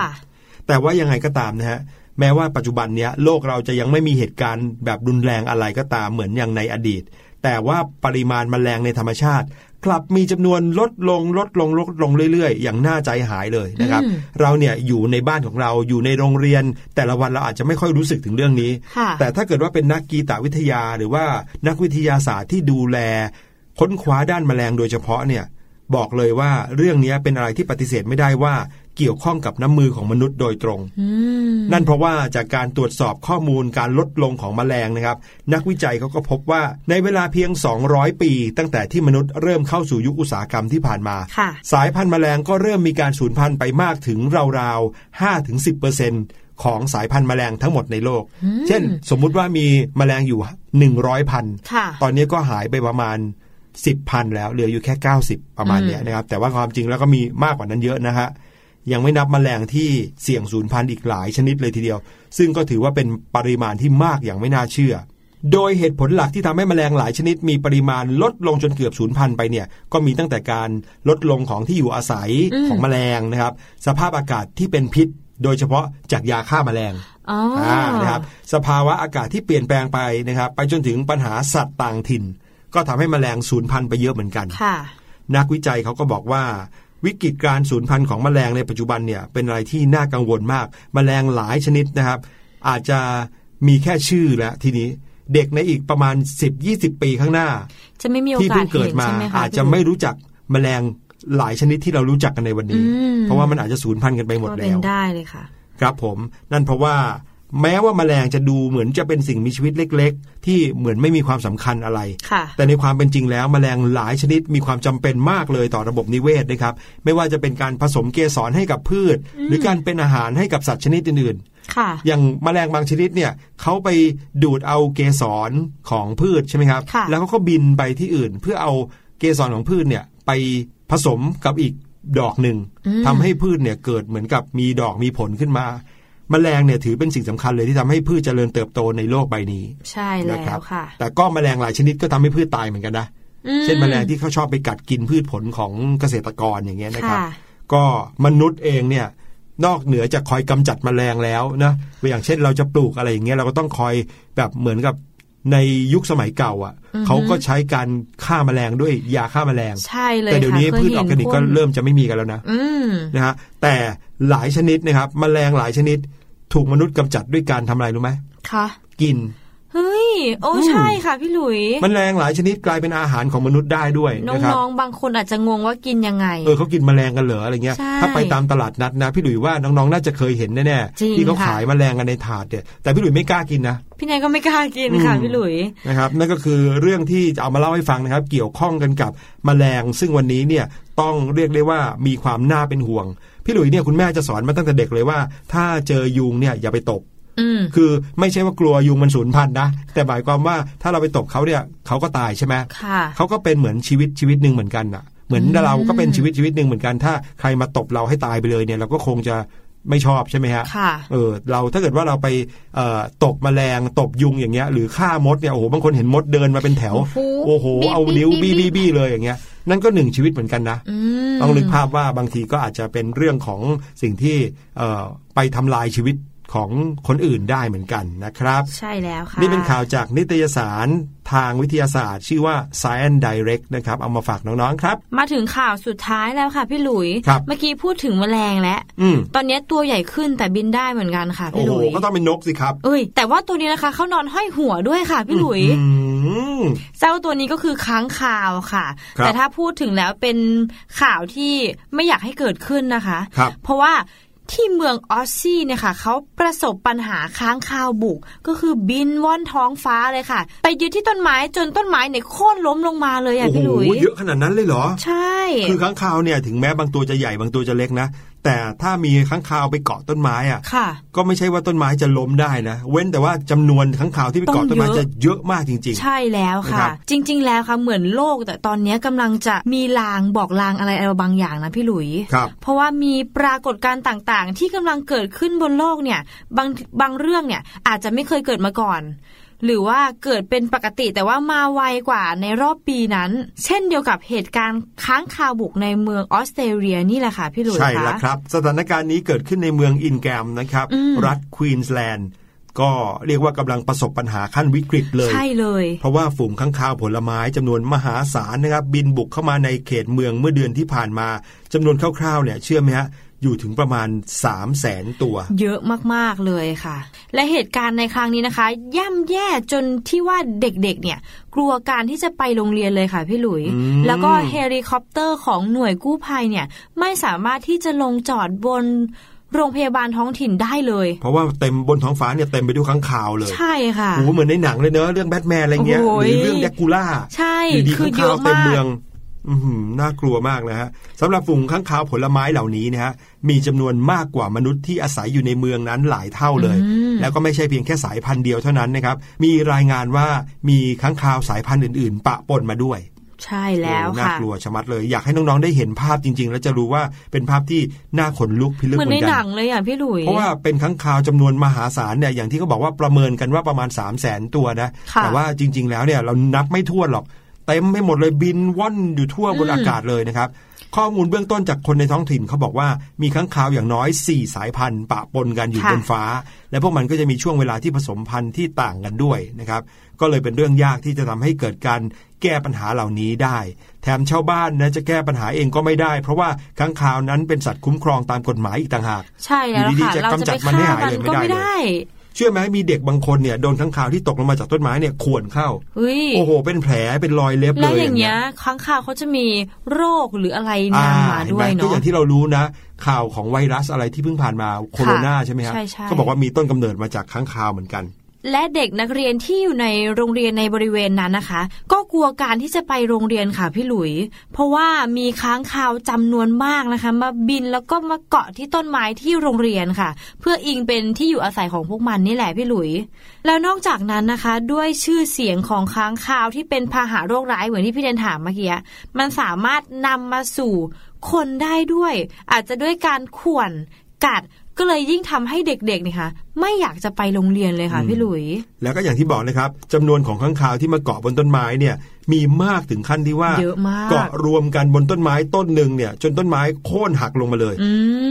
A: แต่ว่ายังไงก็ตามนะฮะแม้ว่าปัจจุบันเนี้ยโลกเราจะยังไม่มีเหตุการณ์แบบรุนแรงอะไรก็ตามเหมือนอย่างในอดีต แต่ว่าปริมาณมแมลงในธรรมชาติ กลับมีจำนวนลดลงลดลงลดลงเรื่อยๆ อย่างน่าใจหายเลยนะครับ เราเนี่ยอยู่ในบ้านของเราอยู่ในโรงเรียน แต่ละวันเราอาจจะไม่ค่อยรู้สึกถึงเรื่องนี้ แต่ถ้าเกิดว่าเป็นนักกีตวิทยาหรือว่านักวิทยาศาสตร์ที่ดูแล ค้นคว้าด้านแมลงโดยเฉพาะเนี่ยบอกเลยว่าเรื่องนี้เป็นอะไรที่ปฏิเสธไม่ได้ว่า เกี่ยวข้องกับน้ำมือของมนุษย์โดยตรง นั่นเพราะว่าจากการตรวจสอบข้อมูลการลดลงของมแมลงนะครับ นักวิจัยเขาก็พบว่าในเวลาเพียง 200 ปี ตั้งแต่ที่มนุษย์เริ่มเข้าสู่ยุคอุตสาหกรรมที่ผ่านมา สายพันธุ์มแมลงก็เริ่มมีการสูญพันธุ์ไปมากถึงราวๆ5-10%ของสายพันธุ์แมลงทั้งหมดในโลก เช่น สมมุติว่ามีแมลงอยู่ 100 พัน ตอนนี้ก็หายไปประมาณสิบพันแล้ว เหลืออยู่แค่ 90 ประมาณนี้นะครับ แต่ว่าความจริงแล้วก็มีมากกว่านั้นเยอะนะฮะ ยังไม่นับมแมลงที่เสี่ยงสูญพันธุ์อีกหลายชนิดเลยทีเดียว ซึ่งก็ถือว่าเป็นปริมาณที่มากอย่างไม่น่าเชื่อ โดยเหตุผลหลักที่ทำให้มแมลงหลายชนิด มีปริมาณลดลงจนเกือบสูญพันธุ์ไปเนี่ย ก็มีตั้งแต่การลดลงของที่อยู่อาศัยของมแมลงนะครับ สภาพอากาศที่เป็นพิษ โดยเฉพาะจากยาฆ่ามาแมลงนะครับสภาวะอากาศที่เปลี่ยนแปลงไปนะครับ ไปจนถึงปัญหาสัตว์ต่างถิ่น ก็ทำให้มแมลงสูญพันธุ์ไปเยอะเหมือนกันนักวิจัยเขาก็บอกว่า วิกฤตการสูญพันธุ์ของแมลงในปัจจุบันเนี่ยเป็นอะไรที่น่ากังวลมากแมลงหลายชนิดนะครับ อาจจะมีแค่ชื่อแล้วทีนี้เด็กในอีกประมาณ 10-20 ปีข้างหน้า
B: จะไม่มีโอกาสที่
A: เพิ่งเกิดมา อาจจะไม่รู้จักแมลงหลายชนิดที่เรารู้จักกันในวันนี้ เพราะว่ามันอาจจะสูญพันธุ์กันไปหมดแล้ว
B: ได้เลยค่ะ
A: ครับผมนั่นเพราะว่า แม้ว่าแมลงจะดูเหมือนจะเป็นสิ่งมีชีวิตเล็ก ๆ ที่เหมือนไม่มีความสำคัญอะไร แต่ในความเป็นจริงแล้วแมลงหลายชนิดมีความจำเป็นมากเลยต่อระบบนิเวศนะครับ ไม่ว่าจะเป็นการผสมเกสรให้กับพืช หรือการเป็นอาหารให้กับสัตว์ชนิดอื่นๆอย่างแมลงบางชนิดเนี่ยเขาไปดูดเอาเกสรของพืชใช่ไหมครับ แล้วเขาก็บินไปที่อื่น เพื่อเอาเกสรของพืชเนี่ยไปผสมกับอีกดอกหนึ่งทำให้พืชเนี่ยเกิดเหมือนกับมีดอกมีผลขึ้นมา แมลงเนี่ยถือเป็นสิ่งสำคัญเลยที่ทำให้พืชเจริญเติบโตในโลกใบนี้
B: ใช่แล้วค่ะ
A: แต่ก็แมลงหลายชนิดก็ทำให้พืชตายเหมือนกันนะ เช่นแมลงที่เขาชอบไปกัดกินพืชผลของเกษตรกรอย่างเงี้ยนะครับ ก็มนุษย์เองเนี่ยนอกเหนือจากคอยกำจัดมแมลงแล้วนะอย่างเช่นเราจะปลูกอะไรอย่างเงี้ยเราก็ต้องคอยแบบเหมือนกับในยุคสมัยเก่าอะเขาก็ใช้การฆ่ามาแมลงด้วยยาฆ่ามาแมลง
B: ใช่เลย
A: แต่เดี๋ยวนี้พืชออร์แกนิกก็เริ่มจะไม่มีกันแล้วนะนะฮะแต่หลายชนิดนะครับมแมลงหลายชนิด ถูกมนุษย์กำจัดด้วยการทำอะไรรู้ไหม
B: คะ
A: กิน
B: เฮ้ย โอ้ใช่ค่ะพี่หลุย
A: มันแรงหลายชนิดกลายเป็นอาหารของมนุษย์ได้ด้วย
B: น้องๆบางคนอาจจะงงว่ากินยังไง
A: เออเขากินแมลงกันเหรออะไรเงี้ย ถ้าไปตามตลาดนัดนะพี่หลุยว่าน้องๆน่าจะเคยเห็นแน่ๆที่เขาขายแมลงกันในถาดเนี่ยแต่พี่หลุยไม่กล้ากินนะ
B: พี่นายก็ไม่กล้ากินค่ะพี่หลุย
A: นะครับนั่นก็คือเรื่องที่จะเอามาเล่าให้ฟังนะครับ เกี่ยวข้องกันกับแมลง ซึ่งวันนี้เนี่ยต้องเรียกได้ว่ามีความน่าเป็นห่วง พี่หลุยเนี่ยคุณแม่จะสอนมาตั้งแต่เด็กเลยว่า ถ้าเจอยุงเนี่ยอย่าไปตบคือไม่ใช่ว่ากลัวยุงมันสูญพันธุ์นะ แต่หมายความว่าถ้าเราไปตบเขาเนี่ยเขาก็ตายใช่ไหมเขาก็เป็นเหมือนชีวิตชีวิตหนึ่งเหมือนกันอะ เหมือนเราก็เป็นชีวิตชีวิตหนึ่งเหมือนกัน ถ้าใครมาตบเราให้ตายไปเลยเนี่ย เราก็คงจะ ไม่ชอบใช่ไหมฮะเออเราถ้าเกิดว่าเราไปตบแมลงตบยุงอย่างเงี้ย หรือฆ่ามดเนี่ยโอ้โหบางคนเห็นมดเดินมาเป็นแถว โอ้โห เอานิ้วบี้บี้บี้เลยอย่างเงี้ยนั่นก็หนึ่งชีวิตเหมือนกันนะต้องนึกภาพว่าบางทีก็อาจจะเป็นเรื่องของสิ่งที่ไปทำลายชีวิต ของคนอื่นได้เหมือนกันนะครับ
B: ใช่แล้วค่ะ
A: นี่เป็นข่าวจากนิตยสารทางวิทยาศาสตร์ ชื่อว่า Science Direct นะครับ เอามาฝากน้องๆครับ
B: มาถึงข่าวสุดท้ายแล้วค่ะพี่หลุย เมื่อกี้พูดถึงแมลงแล้วตอนนี้ตัวใหญ่ขึ้นแต่บินได้เหมือนกันค่ะพี่หลุย
A: ก็ต้องเป็นนกสิครับ
B: เอ้ย แต่ว่าตัวนี้นะคะเขานอนห้อยหัวด้วยค่ะพี่หลุยเจ้าตัวนี้ก็คือค้างคาวค่ะแต่ถ้าพูดถึงแล้วเป็นข่าวที่ไม่อยากให้เกิดขึ้นนะคะเพราะว่า ที่เมืองออสซี่เนี่ยค่ะเขาประสบปัญหาค้างคาวบุก ก็คือบินว่อนท้องฟ้าเลยค่ะ ไปยึดที่ต้นไม้จนต้นไม้เนี่ยโค่นล้มลงมาเลยอะพี่หลุยส์
A: เยอะขนาดนั้นเลยเหรอ
B: ใช่
A: คือค้างคาวเนี่ยถึงแม้บางตัวจะใหญ่บางตัวจะเล็กนะ แต่ถ้ามีค้างคาวไปเกาะต้นไม้อะก็ไม่ใช่ว่าต้นไม้จะล้มได้นะ เว้นแต่ว่าจำนวนค้างคาวที่ไปเกาะต้นไม้จะเยอะมากจริง
B: ๆ ใช่แล้วค่ะ จริง ๆ แล้วค่ะเหมือนโลกแต่ตอนนี้กำลังจะมีลางบอกลางอะไรอะไรบางอย่างนะพี่หลุย เพราะว่ามีปรากฏการณ์ต่างๆ ที่กำลังเกิดขึ้นบนโลกเนี่ยบางบางเรื่องเนี่ยอาจจะไม่เคยเกิดมาก่อน หรือว่าเกิดเป็นปกติแต่ว่ามาไวกว่าในรอบปีนั้น เช่นเดียวกับเหตุการณ์ค้างคาวบุกในเมืองออสเตรเลียนี่แหละค่ะพี่ลุย
A: ใช่แล้วครับ สถานการณ์นี้เกิดขึ้นในเมืองอินแกรมนะครับ รัฐควีนส์แลนด์ก็เรียกว่ากำลังประสบปัญหาขั้นวิกฤตเลย
B: ใช่เลย
A: เพราะว่าฝูงข้างคาวผลไม้จำนวนมหาศาลนะครับ บินบุกเข้ามาในเขตเมืองเมื่อเดือนที่ผ่านมาจำนวนคร่าวๆเนี่ยเชื่อไหมฮะ อยู่ถึงประมาณ 3 0 0แสนตัว
B: เยอะมากๆเลยค่ะ และเหตุการณ์ในครั้งนี้นะคะ ย่ำแย่จนที่ว่าเด็กๆ เนี่ย กลัวการที่จะไปโรงเรียนเลยค่ะพี่หลุย แล้วก็เฮลิคอปเตอร์ของหน่วยกู้ภัยเนี่ย ไม่สามารถที่จะลงจอดบนโรงพยาบาลท้องถิ่นได้เลย
A: เพราะว่าเต็มบนท้องฟ้าเนี่ยเต็มไปด้วยข้างข่าวเลย
B: ใช่ค่ะ
A: โอ้เหมือนในหนังเลยเนอะเรื่องแบทแมนอะไรเงี้ยหรือเรื่องแดกูล่า
B: ใช่
A: คือเยอะมากเต็มเมือง น่ากลัวมากนะฮะสำหรับฝูงข้างคาวผลไม้เหล่านี้นะฮะมีจำนวนมากกว่ามนุษย์ที่อาศัยอยู่ในเมืองนั้นหลายเท่าเลย แล้วก็ไม่ใช่เพียงแค่สายพันธุ์เดียวเท่านั้นนะครับ มีรายงานว่ามีข้างคาวสายพันธุ์อื่น ๆ ปะปนมาด้วย
B: ใช่แล้วค่ะ
A: น่ากลัวชะมัดเลย อยากให้น้อง ๆ ได้เห็นภาพจริง ๆ แล้วจะรู้ว่าเป็นภาพที่น่าขนลุกพิลึกเหมือน
B: ในหนังเลยอะพี่ลุย
A: เพราะว่าเป็นข้างคาวจำนวนมหาศาลเนี่ยอย่างที่เขาบอกว่าประเมินกันว่าประมาณ 3 0 0แสนตัวนะ แต่ว่าจริง ๆ แล้วเนี่ยเรานับไม่ถ้วนหรอก เต็มไม่หมดเลยบินว่อนอยู่ทั่วบนอากาศเลยนะครับ ข้อมูลเบื้องต้นจากคนในท้องถิ่นเขาบอกว่ามีค้างคาวอย่างน้อย 4 สายพันธุ์ปะปนกันอยู่บนฟ้า และพวกมันก็จะมีช่วงเวลาที่ผสมพันธุ์ที่ต่างกันด้วยนะครับก็เลยเป็นเรื่องยากที่จะทำให้เกิดการแก้ปัญหาเหล่านี้ได้ แถมชาวบ้านนะจะแก้ปัญหาเองก็ไม่ได้ เพราะว่าค้างคาวนั้นเป็นสัตว์คุ้มครองตามกฎหมายอีกต่างหาก
B: ใช่แล้วค่ะ
A: จะกำจัดมันให้หายเลยไม่ได้เลย ชื่อไหมมีเด็กบางคนเนี่ยโดนข้างคาวที่ตกลงมาจากต้นไม้เนี่ยข่วนเข้าโอ้โห เป็นแผลเป็นรอยเล็บเลยแล้
B: วอย่างเงี้ยข้างคาวเขาจะมีโรคหรืออะไรนำมาด้วยเนาะก็
A: อย่างที่เรารู้นะข่าวของไวรัสอะไรที่เพิ่งผ่านมาโคโรนาใช่ไหมครับก็บอกว่ามีต้นกำเนิดมาจากข้างคาวเหมือนกัน
B: และเด็กนักเรียนที่อยู่ในโรงเรียนในบริเวณนั้นนะคะ ก็กลัวการที่จะไปโรงเรียนค่ะพี่หลุย เพราะว่ามีค้างคาวจำนวนมากนะคะ มาบินแล้วก็มาเกาะที่ต้นไม้ที่โรงเรียนค่ะ เพื่ออิงเป็นที่อยู่อาศัยของพวกมันนี่แหละพี่หลุย แล้วนอกจากนั้นนะคะ ด้วยชื่อเสียงของค้างคาวที่เป็นพาหะโรคร้ายเหมือนที่พี่เดนถามเมื่อกี้มันสามารถนำมาสู่คนได้ด้วย อาจจะด้วยการข่วนกัด ก็เลยยิ่งทำให้เด็กๆเนี่ยค่ะไม่อยากจะไปโรงเรียนเลยค่ะพี่หลุย
A: แล้วก็อย่างที่บอกนะครับจำนวนของข้างคาวที่มาเกาะบนต้นไม้เนี่ยมีมากถึงขั้นที่ว่าเกาะรวมกันบนต้นไม้ต้นหนึ่งเนี่ยจนต้นไม้โค่นหักลงมาเลย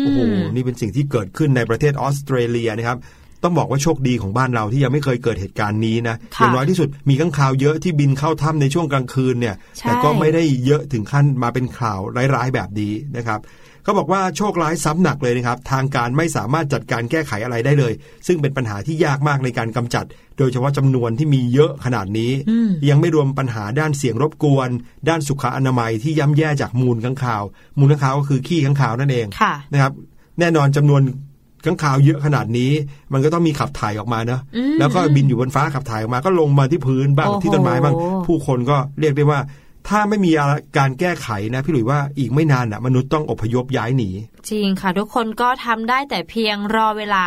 A: โอ้โหนี่เป็นสิ่งที่เกิดขึ้นในประเทศออสเตรเลียนะครับต้องบอกว่าโชคดีของบ้านเราที่ยังไม่เคยเกิดเหตุการณ์นี้นะอย่างน้อยที่สุดมีข้างคาวเยอะที่บินเข้าถ้ำในช่วงกลางคืนเนี่ยแต่ก็ไม่ได้เยอะถึงขั้นมาเป็นข่าวร้ายๆแบบนี้นะครับ เขาบอกว่าโชคร้ายซ้ำหนักเลยนะครับทางการไม่สามารถจัดการแก้ไขอะไรได้เลย ซึ่งเป็นปัญหาที่ยากมากในการกำจัด โดยเฉพาะจำนวนที่มีเยอะขนาดนี้ ยังไม่รวมปัญหาด้านเสียงรบกวน ด้านสุขอนามัยที่ย่ำแย่จากมูลข้างคาว มูลข้างคาวก็คือขี้ข้างคาวนั่นเองนะครับแน่นอนจำนวนข้างคาวเยอะขนาดนี้ มันก็ต้องมีขับถ่ายออกมาเนะแล้วก็บินอยู่บนฟ้าขับถ่ายออกมาก็ลงมาที่พื้นบ้างที่ต้นไม้บ้าง ผู้คนก็เรียกได้ว่า ถ้าไม่มีการแก้ไขนะพี่หลุยว่าอีกไม่นานอะมนุษย์ต้องอพยพย้ายหนี
B: จริงค่ะ ทุกคนก็ทำได้แต่เพียงรอเวลา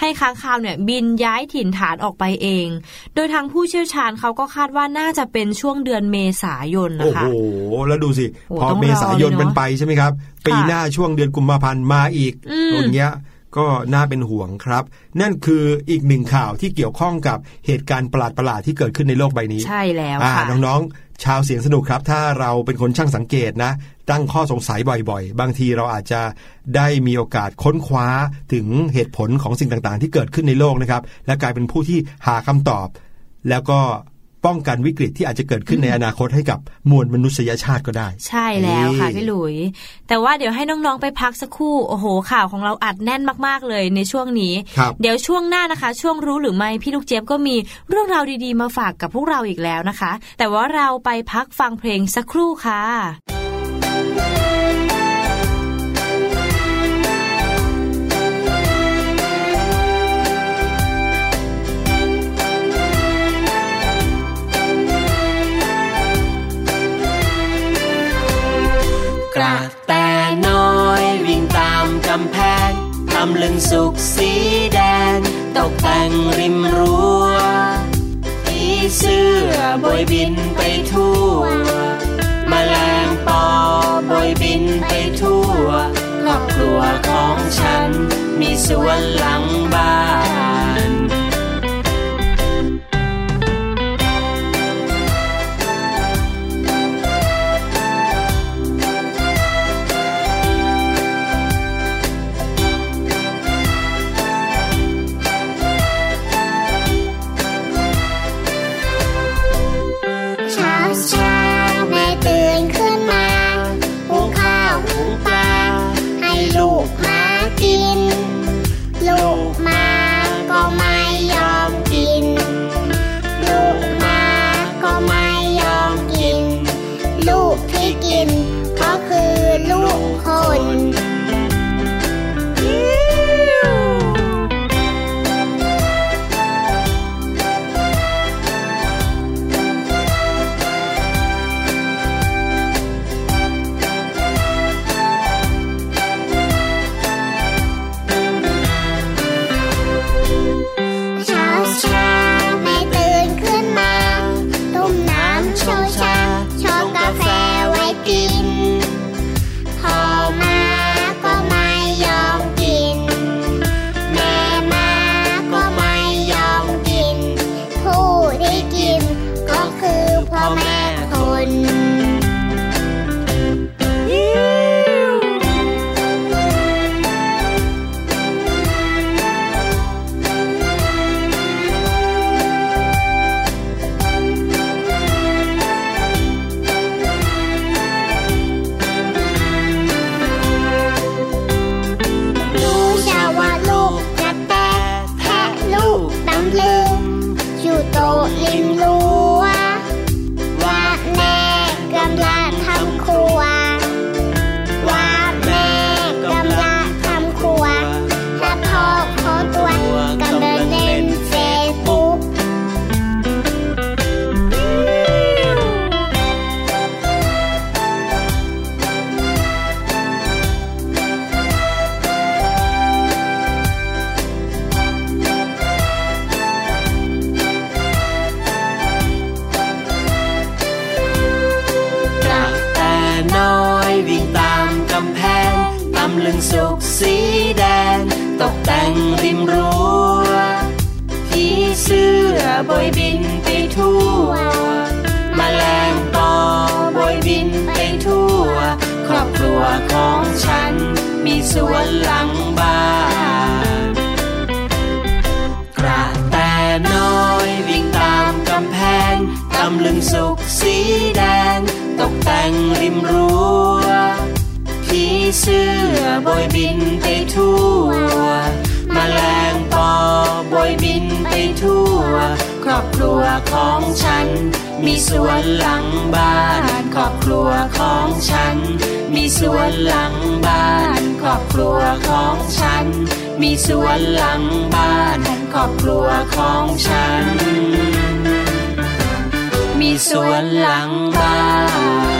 B: ให้ค้างคาวเนี่ยบินย้ายถิ่นฐานออกไปเอง โดยทางผู้เชี่ยวชาญเขาก็คาดว่าน่าจะเป็นช่วงเดือนเมษายนนะคะ
A: โอ้โห แล้วดูสิ พอเมษายนมันไปใช่ไหมครับ ปีหน้าช่วงเดือนกุมภาพันธ์มาอีกอย่างเงี้ยก็น่าเป็นห่วงครับ นั่นคืออีกหนึ่งข่าวที่เกี่ยวข้องกับเหตุการณ์ประหลาดๆที่เกิดขึ้นในโลกใบนี้
B: ใช่แล้วค่ะ
A: น้องๆ ชาวเสียงสนุกครับ ถ้าเราเป็นคนช่างสังเกตนะ ตั้งข้อสงสัยบ่อยๆ บางทีเราอาจจะได้มีโอกาสค้นคว้าถึงเหตุผลของสิ่งต่างๆ ที่เกิดขึ้นในโลกนะครับ และกลายเป็นผู้ที่หาคำตอบ แล้วก็ ป้องกันวิกฤตที่อาจจะเกิดขึ้นในอนาคตให้กับมวลมนุษยชาติก็ได้
B: ใช่แล้วค่ะพี่หลุย แต่ว่าเดี๋ยวให้น้องๆไปพักสักครู่โอ้โห ข่าวของเราอัดแน่นมากๆเลยในช่วงนี้ เดี๋ยวช่วงหน้านะคะ ช่วงรู้หรือไม่พี่ลูกเจี๊ยบก็มีเรื่องราวดีๆ มาฝากกับพวกเราอีกแล้วนะคะ แต่ว่าเราไปพักฟังเพลงสักครู่ค่ะ
D: ตำลึงสุกสีแดง ตกแต่งริมรั้วผีเสื้อบอยบินไปทั่วมแมลงปอบอยบินไปทั่วครอบครัวของฉัน มีสวนหลังบ้าน กิน เขาคือลู
E: กคน
D: ลื่นสุกสีแดง ตกแต่งริมรั้วผีเสื้อบอยบินไปทั่วมแมลงปอบอยบินไปทั่ว ครอบครัวของฉัน มีสวนหลังบ้านกระแตน้อยวิ่งตามกำแพงตำลึงสุกสีแดง ตกแต่งริมรั้ว ผีเสื้อบอยบินไปทั่วมแมลงปอบอยบินไปทั่ว ครอบครัวของฉัน มีสวนหลังบ้าน ครอบครัวของฉัน มีสวนหลังบ้าน ครอบครัวของฉัน มีสวนหลังบ้าน ครอบครัวของฉัน มีสวนหลังบ้าน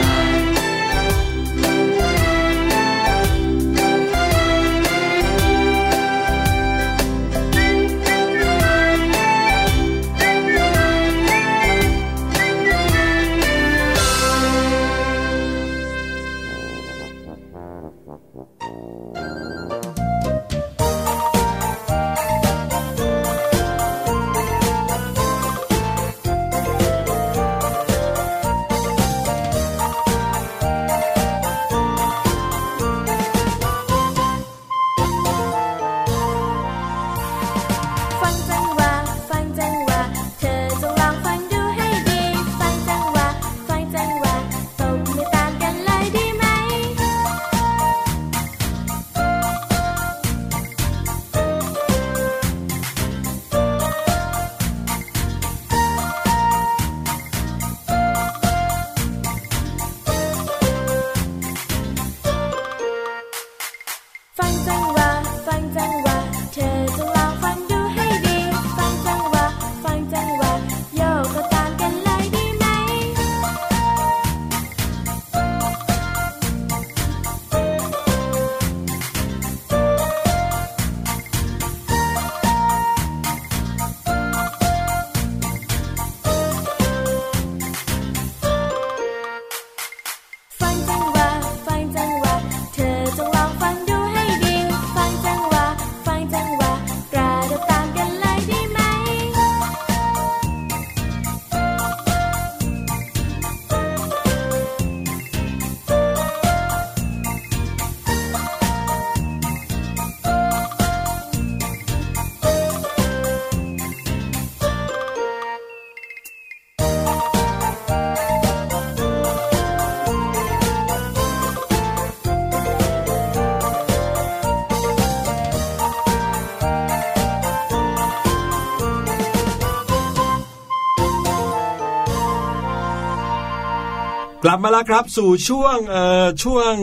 D: ช่วงเอ่อช่วง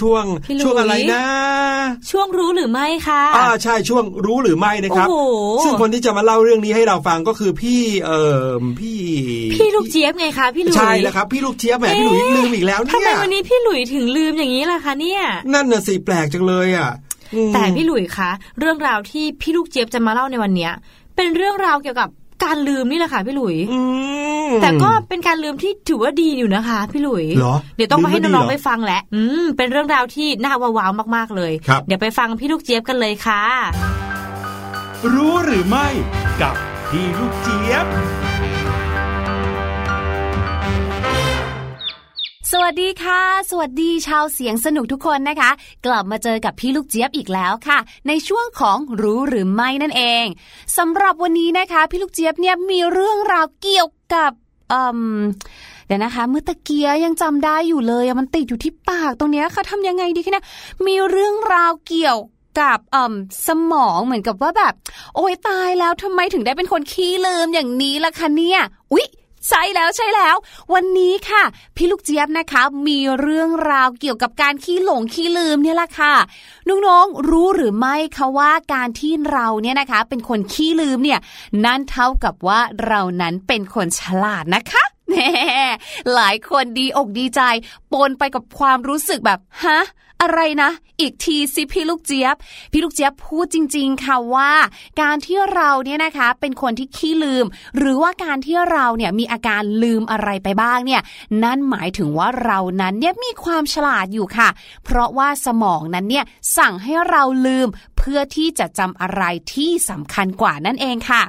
D: ช่วงช่วงอะไรนะ
B: ช่วงรู้หรือไม่คะ
D: อ่าใช่ช่วงรู้หรือไม่นะครับซึ่งคนที่จะมาเล่าเรื่องนี้ให้เราฟังก็คือพี่เอ่อพี่
B: พี่ลูกเจี๊ยบไงคะพี่ลุย
D: ใช่แล้วครับพี่ลูกเจี๊ยบแหมพี่ลุยลืมอีกแล้วเนี่ยทำไม
B: วันนี้พี่ลุยถึงลืมอย่างนี้ล่ะคะเนี่ย
D: นั่นน่ะสิแปลกจังเลยอะ
B: แต่พี่ลุยคะเรื่องราวที่พี่ลูกเจี๊ยบจะมาเล่าในวันเนี้ยเป็นเรื่องราวเกี่ยวกับ การลืมนี่แหละค่ะพี่หลุยแต่ก็เป็นการลืมที่ถือว่าดีอยู่นะคะ พี่หลุยเดี๋ยวต้องมาให้น้องๆไปฟังแหละ อืมเป็นเรื่องราวที่น่าว้าวมากๆเลย เดี๋ยวไปฟังพี่ลูกเจี๊ยบกันเลยค่ะ
A: รู้หรือไม่กับพี่ลูกเจี๊ยบ
F: สวัสดีค่ะ สวัสดีชาวเสียงสนุกทุกคนนะคะ กลับมาเจอกับพี่ลูกเจี๊ยบอีกแล้วค่ะ ในช่วงของรู้หรือไม่นั่นเองสำหรับวันนี้นะคะ พี่ลูกเจี๊ยบเนี่ยมีเรื่องราวเกี่ยวกับอืมเดี๋ยวนะคะ เมื่อตะเกียยังจำได้อยู่เลยมันติดอยู่ที่ปากตรงนี้ค่ะทำยังไงดีคะเนี่ยมีเรื่องราวเกี่ยวกับอ่อสมองเหมือนกับว่าแบบ โอ้ยตายแล้วทำไมถึงได้เป็นคนขี้ลืมอย่างนี้ล่ะคะเนี่ย อุ๊ย ใช่แล้วใช่แล้ว วันนี้ค่ะ พี่ลูกเจี๊ยบนะคะ มีเรื่องราวเกี่ยวกับการขี้หลงขี้ลืมเนี่ยแหละค่ะน้องๆรู้หรือไม่คะว่าการที่เราเนี่ยนะคะ เป็นคนขี้ลืมเนี่ยนั่นเท่ากับว่าเรานั้นเป็นคนฉลาดนะคะแน่หลายคนดีอกดีใจ ปนไปกับความรู้สึกแบบฮะ อะไรนะ อีกทีสิพี่ลูกเจี๊ยบ พี่ลูกเจี๊ยบพูดจริง ๆ ค่ะว่า การที่เราเนี่ยนะคะเป็นคนที่ขี้ลืม หรือว่าการที่เราเนี่ยมีอาการลืมอะไรไปบ้างเนี่ย นั่นหมายถึงว่าเรานั้นเนี่ยมีความฉลาดอยู่ค่ะ เพราะว่าสมองนั้นเนี่ยสั่งให้เราลืมเพื่อที่จะจำอะไรที่สำคัญกว่านั่นเองค่ะ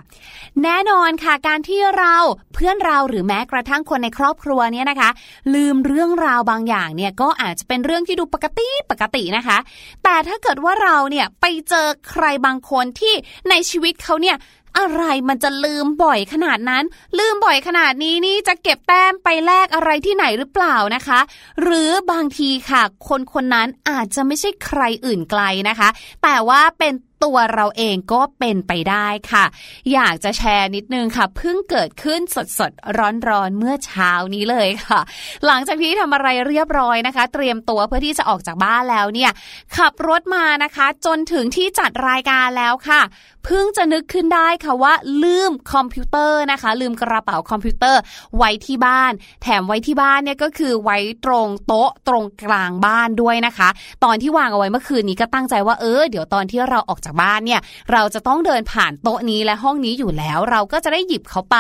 F: แน่นอนค่ะการที่เราเพื่อนเราหรือแม้กระทั่งคนในครอบครัวเนี่ยนะคะ ลืมเรื่องราวบางอย่างเนี่ยก็อาจจะเป็นเรื่องที่ดูปกติปกตินะคะ แต่ถ้าเกิดว่าเราเนี่ยไปเจอใครบางคนที่ในชีวิตเขาเนี่ยอะไรมันจะลืมบ่อยขนาดนั้น ลืมบ่อยขนาดนี้นี่จะเก็บแต้มไปแลกอะไรที่ไหนหรือเปล่านะคะ หรือบางทีค่ะ คนคนนั้นอาจจะไม่ใช่ใครอื่นไกลนะคะ แต่ว่าเป็น ตัวเราเองก็เป็นไปได้ค่ะ อยากจะแชร์นิดนึงค่ะ เพิ่งเกิดขึ้นสดสดร้อนร้อนเมื่อเช้านี้เลยค่ะ หลังจากที่ทำอะไรเรียบร้อยนะคะ เตรียมตัวเพื่อที่จะออกจากบ้านแล้วเนี่ย ขับรถมานะคะ จนถึงที่จัดรายการแล้วค่ะเพิ่งจะนึกขึ้นได้ค่ะว่าลืมคอมพิวเตอร์นะคะ ลืมกระเป๋าคอมพิวเตอร์ไว้ที่บ้าน แถมไว้ที่บ้านเนี่ยก็คือไว้ตรงโต๊ะตรงกลางบ้านด้วยนะคะ ตอนที่วางเอาไว้เมื่อคืนนี้ก็ตั้งใจว่าเออเดี๋ยวตอนที่เราออกจากบ้านเนี่ยเราจะต้องเดินผ่านโต๊ะนี้และห้องนี้อยู่แล้ว เราก็จะได้หยิบเขาไป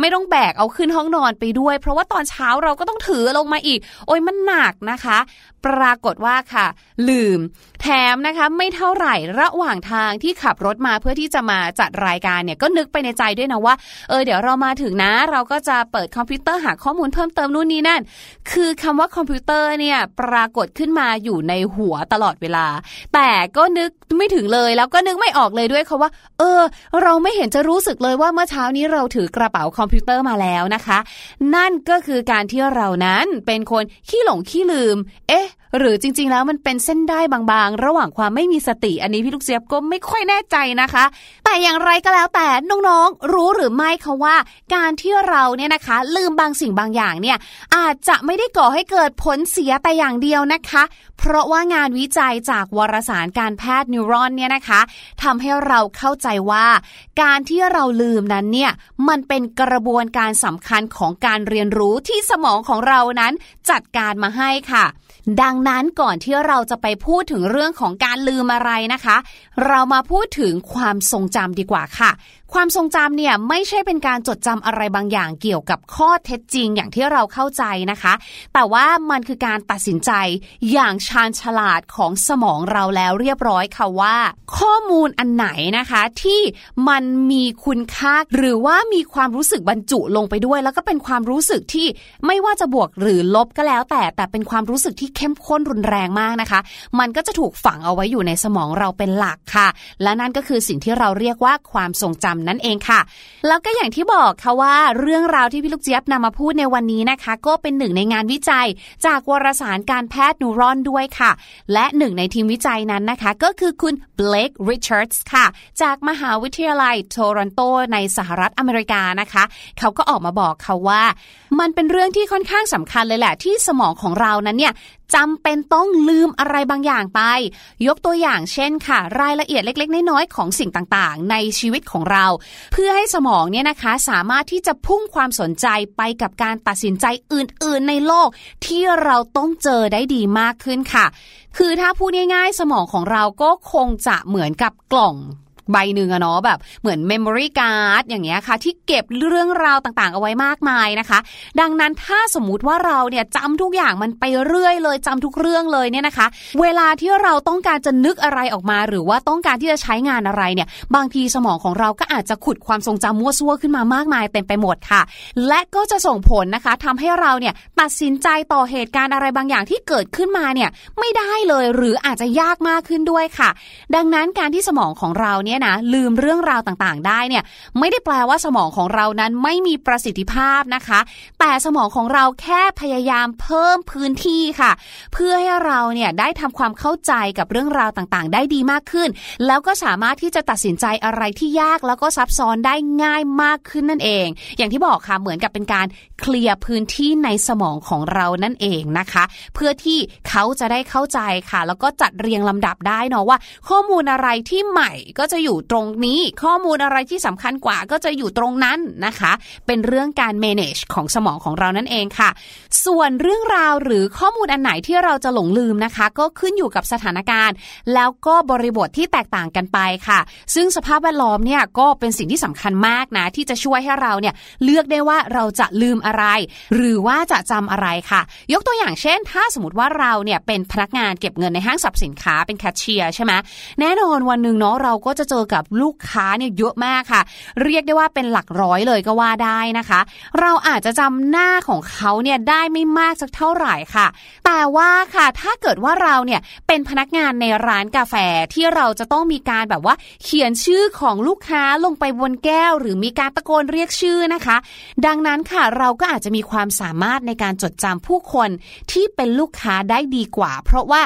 F: ไม่ต้องแบกเอาขึ้นห้องนอนไปด้วย เพราะว่าตอนเช้าเราก็ต้องถือลงมาอีก โอ้ยมันหนักนะคะ ปรากฏว่าค่ะ ลืม แถมนะคะไม่เท่าไหร่ระหว่างทางที่ขับรถมาเพื่อที่จะมาจัดรายการเนี่ยก็นึกไปในใจด้วยนะว่าเออเดี๋ยวเรามาถึงนะ เราก็จะเปิดคอมพิวเตอร์หาข้อมูลเพิ่มเติมนู่นนี่นั่น คือคำว่าคอมพิวเตอร์เนี่ยปรากฏขึ้นมาอยู่ในหัวตลอดเวลา แต่ก็นึกไม่ถึงเลยแล้วก็นึกไม่ออกเลยด้วยค่ะว่า เออ เราไม่เห็นจะรู้สึกเลยว่าเมื่อเช้านี้เราถือกระเป๋าคอมพิวเตอร์มาแล้วนะคะ นั่นก็คือการที่เรานั้นเป็นคนขี้หลงขี้ลืม เอ๊ะ หรือจริง ๆ แล้วมันเป็นเส้นด้ายบางๆ ระหว่างความไม่มีสติ อันนี้พี่ลูกเจี๊ยบก็ไม่ค่อยแน่ใจนะคะ แต่อย่างไรก็แล้วแต่น้องๆรู้หรือไม่คะว่า การที่เราเนี่ยนะคะ ลืมบางสิ่งบางอย่างเนี่ยอาจจะไม่ได้ก่อให้เกิดผลเสียแต่อย่างเดียวนะคะ เพราะว่างานวิจัยจากวารสารการแพทย์นิวรอนเนี่ยนะคะทำให้เราเข้าใจว่า การที่เราลืมนั้นเนี่ยมันเป็นกระบวนการสำคัญของการเรียนรู้ที่สมองของเรานั้นจัดการมาให้ค่ะ ดังนั้นก่อนที่เราจะไปพูดถึงเรื่องของการลืมอะไรนะคะ เรามาพูดถึงความทรงจำดีกว่าค่ะ ความทรงจำเนี่ยไม่ใช่เป็นการจดจำอะไรบางอย่างเกี่ยวกับข้อเท็จจริงอย่างที่เราเข้าใจนะคะ แต่ว่ามันคือการตัดสินใจอย่างชาญฉลาดของสมองเราแล้วเรียบร้อยค่ะว่า ข้อมูลอันไหนนะคะที่มันมีคุณค่าหรือว่ามีความรู้สึกบรรจุลงไปด้วย แล้วก็เป็นความรู้สึกที่ไม่ว่าจะบวกหรือลบก็แล้วแต่ แต่เป็นความรู้สึกที่เข้มข้นรุนแรงมากนะคะ มันก็จะถูกฝังเอาไว้อยู่ในสมองเราเป็นหลักค่ะ และนั่นก็คือสิ่งที่เราเรียกว่าความทรงจำนั่นเองค่ะ แล้วก็อย่างที่บอกค่ะว่า เรื่องราวที่พี่ลูกเจี๊ยบนำมาพูดในวันนี้นะคะ ก็เป็นหนึ่งในงานวิจัย จากวารสารการแพทย์ Neuron ด้วยค่ะ และหนึ่งในทีมวิจัยนั้นนะคะ ก็คือคุณเบลค ริชาร์ดส์ค่ะ จากมหาวิทยาลัยโทรอนโตในสหรัฐอเมริกานะคะ เขาก็ออกมาบอกค่ะว่า มันเป็นเรื่องที่ค่อนข้างสำคัญเลยแหละที่สมองของเรานั้นเนี่ย จำเป็นต้องลืมอะไรบางอย่างไป ยกตัวอย่างเช่นค่ะ รายละเอียดเล็ก ๆ น้อยๆของสิ่งต่างๆ ในชีวิตของเรา เพื่อให้สมองเนี่ยนะคะสามารถที่จะพุ่งความสนใจไปกับการตัดสินใจอื่น ๆ ในโลก ที่เราต้องเจอได้ดีมากขึ้นค่ะ คือถ้าพูดง่าย ๆ สมองของเราก็คงจะเหมือนกับกล่อง ใบหนึ่งอะเนาะแบบเหมือน memory card อย่างเงี้ยค่ะ ที่เก็บเรื่องราวต่างๆ เอาไว้มากมายนะคะ ดังนั้นถ้าสมมุติว่าเราเนี่ยจำทุกอย่างมันไปเรื่อยเลยจำทุกเรื่องเลยเนี่ยนะคะ เวลาที่เราต้องการจะนึกอะไรออกมา หรือว่าต้องการที่จะใช้งานอะไรเนี่ย บางทีสมองของเราก็อาจจะขุดความทรงจำมั่วซั่วขึ้นมามากมายเต็มไปหมดค่ะ และก็จะส่งผลนะคะทำให้เราเนี่ยตัดสินใจต่อเหตุการณ์อะไรบางอย่างที่เกิดขึ้นมาเนี่ยไม่ได้เลยหรืออาจจะยากมากขึ้นด้วยค่ะ ดังนั้นการที่สมองของเราเนี่ยนะ ลืมเรื่องราวต่างๆ ได้เนี่ยไม่ได้แปลว่าสมองของเรานั้นไม่มีประสิทธิภาพนะคะ แต่สมองของเราแค่พยายามเพิ่มพื้นที่ค่ะ เพื่อให้เราเนี่ยได้ทำความเข้าใจกับเรื่องราวต่างๆ ได้ดีมากขึ้น แล้วก็สามารถที่จะตัดสินใจอะไรที่ยากแล้วก็ซับซ้อนได้ง่ายมากขึ้นนั่นเอง อย่างที่บอกค่ะเหมือนกับเป็นการเคลียร์พื้นที่ในสมองของเรานั่นเองนะคะ เพื่อที่เขาจะได้เข้าใจค่ะ แล้วก็จัดเรียงลำดับได้เนาะว่า ข้อมูลอะไรที่ใหม่ก็จะอยูู่่ตรงนี้ ข้อมูลอะไรที่สำคัญกว่าก็จะอยู่ตรงนั้นนะคะ เป็นเรื่องการ manage ของสมองของเรานั่นเองค่ะ ส่วนเรื่องราวหรือข้อมูลอันไหนที่เราจะหลงลืมนะคะ ก็ขึ้นอยู่กับสถานการณ์ แล้วก็บริบทที่แตกต่างกันไปค่ะ ซึ่งสภาพแวดล้อมเนี่ยก็เป็นสิ่งที่สำคัญมากนะ ที่จะช่วยให้เราเนี่ยเลือกได้ว่าเราจะลืมอะไร หรือว่าจะจำอะไรค่ะ ยกตัวอย่างเช่น ถ้าสมมติว่าเราเนี่ยเป็นพนักงานเก็บเงินในห้างสรรพสินค้าเป็นแคชเชียร์ใช่ไหมแน่นอนวันหนึ่งเนาะเราก็จะเจอกับลูกค้าเนี่ยเยอะมากค่ะ เรียกได้ว่าเป็นหลักร้อยเลยก็ว่าได้นะคะ เราอาจจะจำหน้าของเขาเนี่ยได้ไม่มากสักเท่าไหร่ค่ะ แต่ว่าค่ะถ้าเกิดว่าเราเนี่ยเป็นพนักงานในร้านกาแฟที่เราจะต้องมีการแบบว่า เขียนชื่อของลูกค้าลงไปบนแก้ว หรือมีการตะโกนเรียกชื่อนะคะ ดังนั้นค่ะเราก็อาจจะมีความสามารถในการจดจำผู้คนที่เป็นลูกค้าได้ดีกว่า เพราะว่า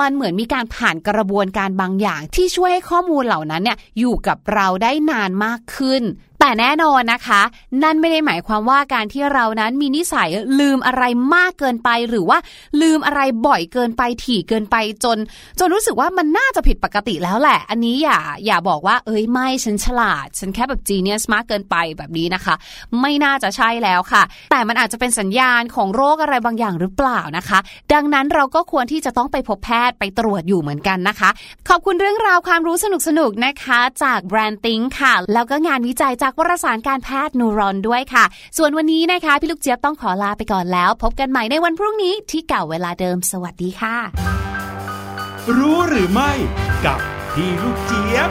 F: มันเหมือนมีการผ่านกระบวนการบางอย่างที่ช่วยให้ข้อมูลเหล่านั้นเนี่ยอยู่กับเราได้นานมากขึ้น แต่แน่นอนนะคะ นั่นไม่ได้หมายความว่าการที่เรานั้นมีนิสัยลืมอะไรมากเกินไป หรือว่าลืมอะไรบ่อยเกินไปถี่เกินไปจน จนรู้สึกว่ามันน่าจะผิดปกติแล้วแหละ อันนี้อย่าอย่าบอกว่า เอ้ยไม่ฉันฉลาด ฉันแค่แบบจีเนียสมากเกินไปแบบนี้นะคะ ไม่น่าจะใช่แล้วค่ะ แต่มันอาจจะเป็นสัญญาณของโรคอะไรบางอย่างหรือเปล่านะคะ ดังนั้นเราก็ควรที่จะต้องไปพบแพทย์ไปตรวจอยู่เหมือนกันนะคะ ขอบคุณเรื่องราวความรู้สนุกๆนะคะ จากแบรนด์ติงค่ะ แล้วก็งานวิจัยจากวารสารการแพทย์นูรอนด้วยค่ะ ส่วนวันนี้นะคะพี่ลูกเจี๊ยบต้องขอลาไปก่อนแล้ว พบกันใหม่ในวันพรุ่งนี้ที่เก่าเวลาเดิมสวัสดีค่ะ
G: รู้หรือไม่กับพี่ลูกเจี๊ยบ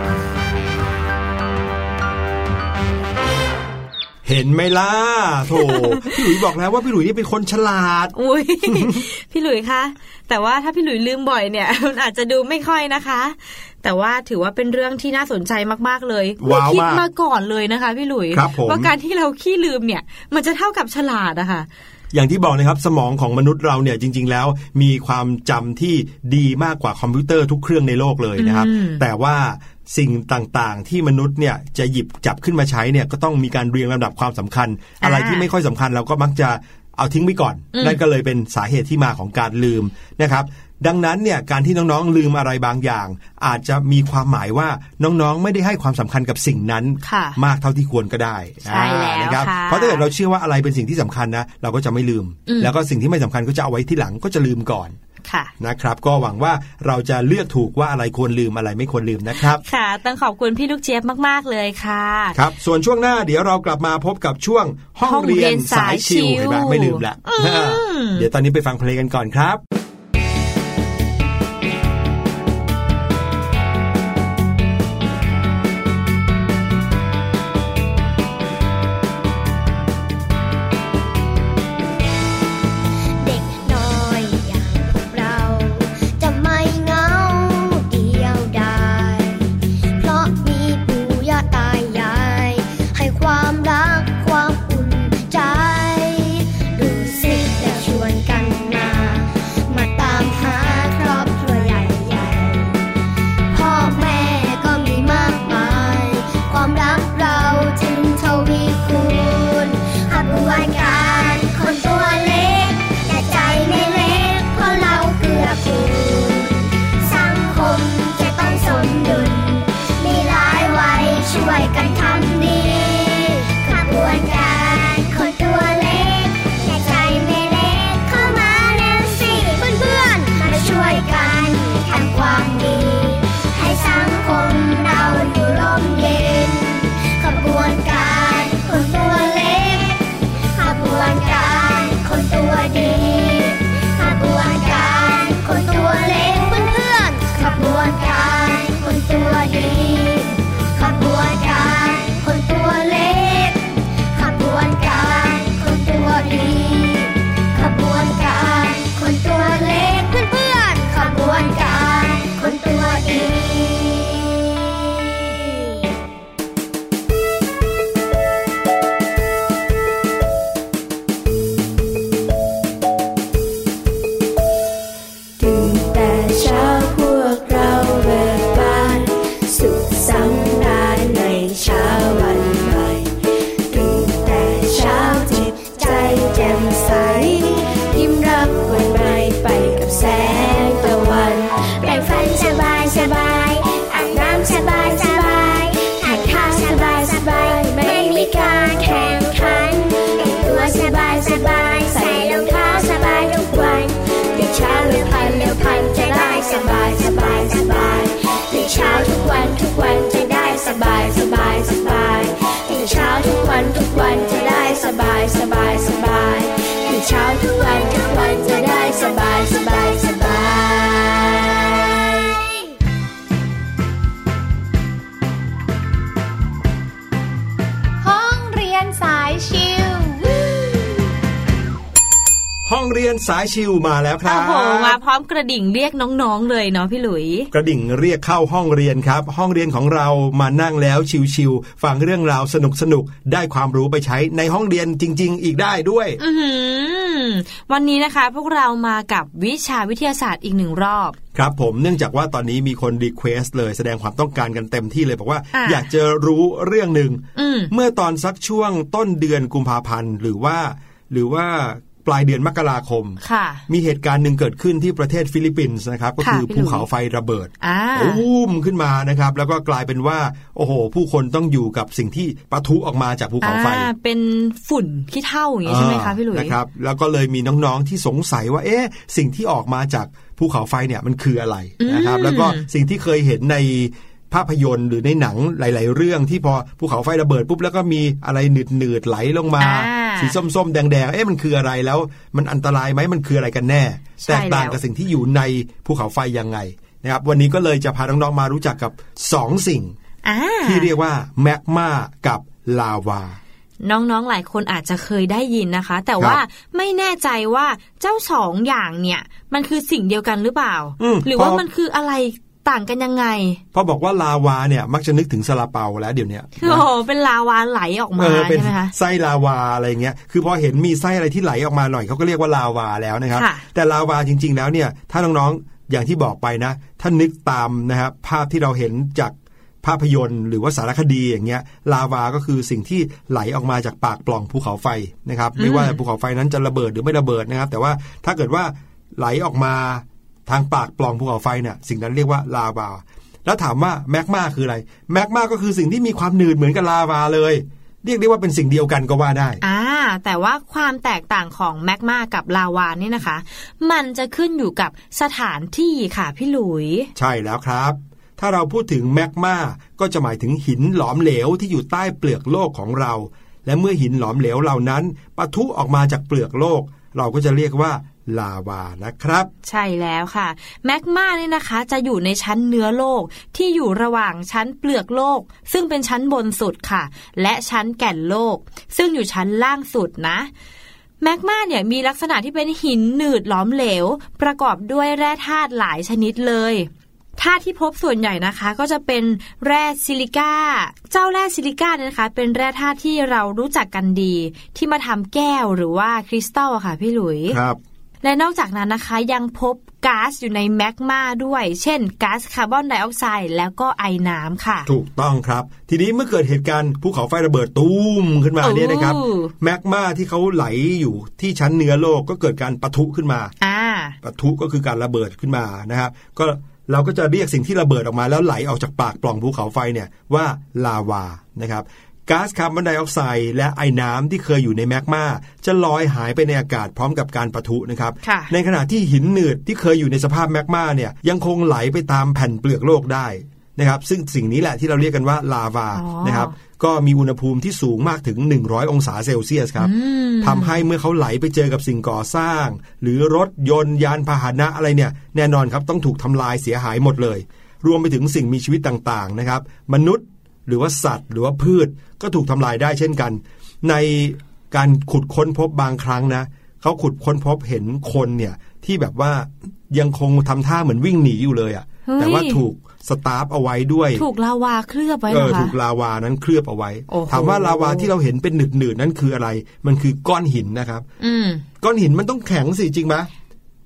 A: เห็นไหมล่ะโถพี่หลุยบอกแล้วว่าพี่หลุยนี่เป็นคนฉลาด
B: อุ้ยพี่หลุยคะแต่ว่าถ้าพี่หลุยลืมบ่อยเนี่ยมันอาจจะดูไม่ค่อยนะคะ แต่ว่าถือว่าเป็นเรื่องที่น่าสนใจมากๆเลยไม่
A: ว้าว
B: คิด
A: มาก
B: มาก่อนเลยนะคะพี่หลุย
A: ครับผม
B: ว่าการที่เราขี้ลืมเนี่ย มันจะเท่ากับฉลาดอะค่ะ
A: อย่างที่บอกนะครับสมองของมนุษย์เราเนี่ยจริง ๆ แล้วมีความจำที่ดีมากกว่าคอมพิวเตอร์ทุกเครื่องในโลกเลยนะครับ
B: อืม
A: แต่ว่าสิ่งต่างๆ ที่มนุษย์เนี่ยจะหยิบจับขึ้นมาใช้เนี่ยก็ต้องมีการเรียงลำดับความสำคัญ อะไรที่ไม่ค่อยสำคัญเราก็มักจะเอาทิ้งไว้ก่อน นั่นก็เลยเป็นสาเหตุที่มาของการลืมนะครับ ดังนั้นเนี่ยการที่น้องๆลืมอะไรบางอย่าง อาจจะมีความหมายว่าน้องๆ ไม่ได้ให้ความสำคัญกับสิ่งนั้น
B: ค่ะ
A: มากเท่าที่ควรก็ได้
B: ใช่แล้ว
A: อ่านะครับ
B: ค่ะ
A: เพราะถ้าเกิดเราเชื่อว่าอะไรเป็นสิ่งที่สำคัญนะเราก็จะไม่ลืม
B: อืม
A: แล้วก็สิ่งที่ไม่สำคัญก็จะเอาไว้ที่หลังก็จะลืมก่อน
B: ค่ะ
A: นะครับก็หวังว่าเราจะเลือกถูกว่าอะไรควรลืมอะไรไม่ควรลืมนะครับ
B: ค่ะ ต้องขอบคุณพี่ลูกเจี๊ยบมากๆเลยค่ะ
A: ครับ ส่วนช่วงหน้าเดี๋ยวเรากลับมาพบกับช่วงห้อง
B: ห้องเรี
A: เรีย
B: ย
A: น
B: น
A: สายชิว
B: สายชิว
A: เห็นไหมไม่ลืมละเดี๋ยวตอนนี้ไปฟังเพลงกันก่อนครับ
H: สา
A: ยชิวมาแล้วครับ
B: โอ้โหมาพร้อมกระดิ่งเรียกน้องๆเลยเนาะพี่หลุยส์
A: กระดิ่งเรียกเข้าห้องเรียนครับ ห้องเรียนของเรามานั่งแล้วชิวๆฟังเรื่องราวสนุกๆได้ความรู้ไปใช้ในห้องเรียนจริง ๆ อีกได้ด้วย
B: อือหือวันนี้นะคะ พวกเรามากับวิชาวิทยาศาสตร์อีกหนึ่งรอบ
A: ครับผมเนื่องจากว่าตอนนี้มีคน request เลยแสดงความต้องการกันเต็มที่เลยบอกว่า
B: อะ
A: อยากจะรู้เรื่องหนึ่ง
B: อืม
A: เมื่อตอนสักช่วงต้นเดือนกุมภาพันธ์หรือว่า หรือว่า ปลายเดือนมกราคม
B: ค่ะ
A: มีเหตุการณ์หนึ่งเกิดขึ้นที่ประเทศฟิลิปปินส์นะครับ ก็
B: ค่ะ
A: คือ
B: พี่หลุย
A: ภูเขาไฟระเบิด
B: อ่า
A: บึ้มขึ้นมานะครับ แล้วก็กลายเป็นว่า โอ้โห ผู้คนต้องอยู่กับสิ่งที่ปะทุออกมาจากภูเขาไฟ
B: ออ่าเป็นฝุ่นขี้เถ้าอย่างนี้ใช่ไหมคะพี่หลุยส์
A: นะครับ แล้วก็เลยมีน้องๆที่สงสัยว่า เอ๊ะ สิ่งที่ออกมาจากภูเขาไฟเนี่ยมันคืออะไรนะครับ
B: อืม
A: แล้วก็สิ่งที่เคยเห็นในภาพยนตร์หรือในหนังหลาย ๆ เรื่องที่พอภูเขาไฟระเบิดปุ๊บแล้วก็มีอะไรหนืดหนืดๆไหลลงมา
B: อ่า
A: สีส้มๆแดงๆเอ๊ะมันคืออะไรแล้ว มันอันตรายไหมมันคืออะไรกันแน่
B: ใช่
A: แตกต่าง
B: แล้ว
A: กับสิ่งที่อยู่ในภูเขาไฟยังไงนะครับวันนี้ก็เลยจะพาน้องๆมารู้จักกับสองสิ่ง
B: อ่า
A: ที่เรียกว่าแมกมากับลาวา
B: น้องๆ หลายคนอาจจะเคยได้ยินนะคะ แต่ว่าไม่แน่ใจว่าเจ้าสองอย่างเนี่ย มันคือสิ่งเดียวกันหรือเปล่า
A: อืม
B: หรือว่า
A: พอ
B: มันคืออะไร ต่างกันยังไง
A: พอบอกว่าลาวาเนี่ยมักจะนึกถึงซาลาเปาแล้วเดี๋ยวเนี้ย
B: คือโอ้โหเป็นลาวาไหลออกมา
A: เออเป็น
B: ใช่ไหมคะ
A: ไส้ลาวาอะไรเงี้ยคือพอเห็นมีไส้อะไรที่ไหลออกมาหน่อยเขาก็เรียกว่าลาวาแล้วนะครับ
B: ค่ะ
A: แต่ลาวาจริง ๆ แล้วเนี่ยถ้าน้องๆอย่างที่บอกไปนะ ถ้านึกตามนะครับภาพที่เราเห็นจากภาพยนตร์หรือว่าสารคดีอย่างเงี้ยลาวาก็คือสิ่งที่ไหลออกมาจากปากปล่องภูเขาไฟนะครับ ไม่ว่าภูเขาไฟนั้นจะระเบิดหรือไม่ระเบิดนะครับ แต่ว่าถ้าเกิดว่าไหลออกมา ทางปากปล่องภูเขาไฟเนี่ยสิ่งนั้นเรียกว่าลาวา แล้วถามว่าแมกมาคืออะไรแมกมาก็คือสิ่งที่มีความหนืดเหมือนกับลาวาเลย เรียกได้ว่าเป็นสิ่งเดียวกันก็ว่าได้
B: อ่า แต่ว่าความแตกต่างของแมกมากับลาวาเนี่ยนะคะ มันจะขึ้นอยู่กับสถานที่ค่ะพี่หลุย
A: ใช่แล้วครับถ้าเราพูดถึงแมกมาก็จะหมายถึงหินหลอมเหลวที่อยู่ใต้เปลือกโลกของเรา และเมื่อหินหลอมเหลวเหล่านั้นปะทุออกมาจากเปลือกโลก เราก็จะเรียกว่า ลาวานะครับ
B: ใช่แล้วค่ะแมกมาเนี่ยนะคะจะอยู่ในชั้นเนื้อโลกที่อยู่ระหว่างชั้นเปลือกโลก ซึ่งเป็นชั้นบนสุดค่ะ และชั้นแก่นโลก ซึ่งอยู่ชั้นล่างสุดนะแมกมาเนี่ยมีลักษณะที่เป็นหินหนืดหลอมเหลว ประกอบด้วยแร่ธาตุหลายชนิดเลยธาตุที่พบส่วนใหญ่นะคะก็จะเป็นแร่ซิลิก้า เจ้าแร่ซิลิก้าเนี่ยนะคะ เป็นแร่ธาตุที่เรารู้จักกันดี ที่มาทำแก้วหรือว่าคริสตัลอะค่ะพี่หลุย
A: ครับ
B: และนอกจากนั้นนะคะยังพบก๊าซอยู่ในแมกมาด้วย เช่นก๊าซคาร์บอนไดออกไซด์แล้วก็ไอน้ำค่ะ
A: ถูกต้องครับ ทีนี้เมื่อเกิดเหตุการณ์ภูเขาไฟระเบิดตูมขึ้นมาเนี่ยนะครับ
B: โอ้
A: แมกมาที่เขาไหลอยู่ที่ชั้นเนื้อโลกก็เกิดการปะทุขึ้นมา
B: อ่า
A: ปะทุก็คือการระเบิดขึ้นมานะครับก็เราก็จะเรียกสิ่งที่ระเบิดออกมาแล้วไหลออกจากปากปล่องภูเขาไฟเนี่ยว่าลาวานะครับ ก๊าซคาร์บอนไดออกไซด์และไอน้ำที่เคยอยู่ในแมกมาจะลอยหายไปในอากาศพร้อมกับการปะทุนะครับ
B: ค่ะ
A: ในขณะที่หินหนืดที่เคยอยู่ในสภาพแมกมาเนี่ยยังคงไหลไปตามแผ่นเปลือกโลกได้นะครับ ซึ่งสิ่งนี้แหละที่เราเรียกกันว่าลาวา
B: อ๋อ
A: นะครับก็มีอุณหภูมิที่สูงมากถึง 100 องศาเซลเซียสครับ
B: อืม
A: ทำให้เมื่อเขาไหลไปเจอกับสิ่งก่อสร้าง หรือรถยนต์ยานพาหนะอะไรเนี่ย แน่นอนครับต้องถูกทำลายเสียหายหมดเลย รวมไปถึงสิ่งมีชีวิตต่างๆนะครับ มนุษย์ หรือว่าสัตว์ หรือว่าพืชก็ถูกทำลายได้เช่นกัน ในการขุดค้นพบบางครั้งนะเขาขุดค้นพบเห็นคนเนี่ยที่แบบว่ายังคงทำท่าเหมือนวิ่งหนีอยู่เลยอะ่ะ
B: เฮ้ย
A: แต่ว่าถูกสตาร์ฟเอาไว้ด้วย
B: ถูกลาวาเคลือบไว้
A: เอ
B: เหรอ
A: อ
B: คะ
A: ถูกลาวานั้นเคลือบเอาไว้
B: โอ้โห
A: ถามว่าลาวาที่เราเห็นเป็นหนืดๆนั้นคืออะไร มันคือก้อนหินนะครับ
B: อืม
A: ก้อนหินมันต้องแข็งสิจริงไหม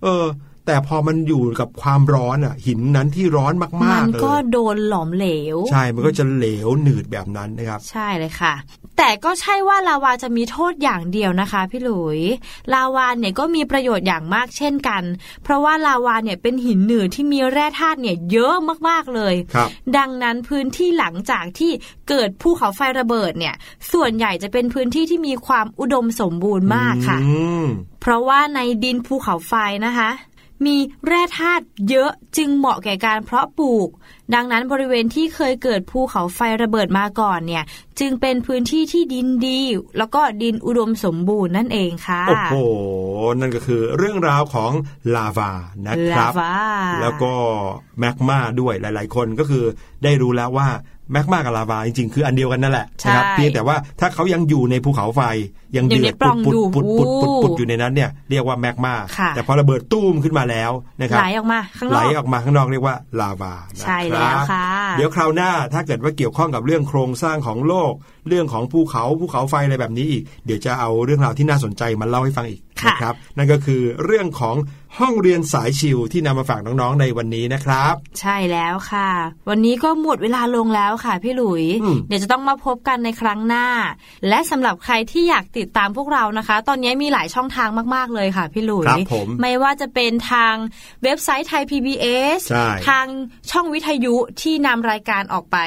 A: เออ แต่พอมันอยู่กับความร้อนอะ หินนั้นที่ร้อนมาก
B: มัน
A: ๆเล
B: ก็
A: ย
B: โดนหลอมเหลว
A: ใช่มันก็จะเหลวหนืดแบบนั้นนะครับ
B: ใช่เลยค่ะ แต่ก็ใช่ว่าลาวาจะมีโทษอย่างเดียวนะคะ พี่หลุย ลาวาเนี่ยก็มีประโยชน์อย่างมากเช่นกัน เพราะว่าลาวาเนี่ยเป็นหินหนืดที่มีแร่ธาตุเนี่ยเยอะมากๆเลย
A: ครับ
B: ดังนั้นพื้นที่หลังจากที่เกิดภูเขาไฟระเบิดเนี่ย ส่วนใหญ่จะเป็นพื้นที่ที่มีความอุดมสมบูรณ์มากค่ะ
A: อืม
B: เพราะว่าในดินภูเขาไฟนะคะ มีแร่ธาตุเยอะจึงเหมาะแก่การเพาะปลูก ดังนั้นบริเวณที่เคยเกิดภูเขาไฟระเบิดมาก่อนเนี่ย จึงเป็นพื้นที่ที่ดินดี แล้วก็ดินอุดมสมบูรณ์นั่นเองค่ะ
A: โอ้โห นั่นก็คือเรื่องราวของลาวานะครับ
B: ลาวา
A: แล้วก็แมกมาด้วยหลาย ๆ คนก็คือได้รู้แล้วว่า แมกมากับลาวาจริงๆ คืออันเดียวกันนั่นแหละนะครับเพียงแต่ว่าถ้าเขายังอยู่ในภูเขาไฟยังเดือดปุดปุดปุดปุดปุดอยู่ในนั้นเนี่ยเรียกว่าแมกมาแต่พอระเบิดตุ้มขึ้นมาแล้วนะครับ
B: ไหลออกมาข้างนอกไหล
A: ออกมาข้างนอกเรียกว่าลาวา
B: ใช่แล้วค่ะ
A: เดี๋ยวคราวหน้าถ้าเกิดว่าเกี่ยวข้องกับเรื่องโครงสร้างของโลก เรื่องของภูเขาภูเขาไฟอะไรแบบนี้อีก เดี๋ยวจะเอาเรื่องราวที่น่าสนใจมาเล่าให้ฟังอีก นะครับนั่นก็คือเรื่องของห้องเรียนสายชิวที่นำมาฝากน้องๆในวันนี้นะครับ
B: ใช่แล้วค่ะ วันนี้ก็หมดเวลาลงแล้วค่ะพี่หลุย เดี๋ยวจะต้องมาพบกันในครั้งหน้า และสำหรับใครที่อยากติดตามพวกเรานะคะ ตอนนี้มีหลายช่องทางมากๆเลยค่ะพี่หลุยไม่ว่าจะเป็นทางเว็บไซต์ไทย PBS ทางช่องวิทยุที่นำรายการออกไป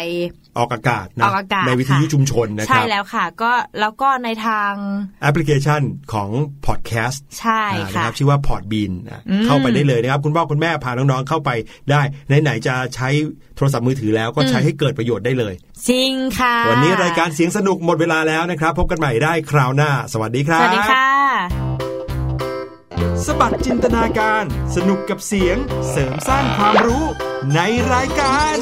A: ออกอากาศนะในวิทยุชุมชนนะครับใช่
B: แล้วค่ะ ก็แล้วก็ในทาง
A: แอปพลิเคชันของพอดแคสต์
B: ใช่
A: ค่ะชื่อว่าพอดบีนเข้าไปได้เลยนะครับ คุณพ่อคุณแม่พาน้องๆเข้าไปได้ไหนๆจะใช้โทรศัพท์มือถือแล้วก็ใช้ให้เกิดประโยชน์ได้เลย
B: จริงค่ะ
A: วันนี้รายการเสียงสนุกหมดเวลาแล้วนะครับ พบกันใหม่ได้คราวหน้า สวัสดีครับ ส
B: วัสดีค่ะ
G: สบัดจินตนาการ สนุกกับเสียงเสริมสร้างความรู้ในรายการ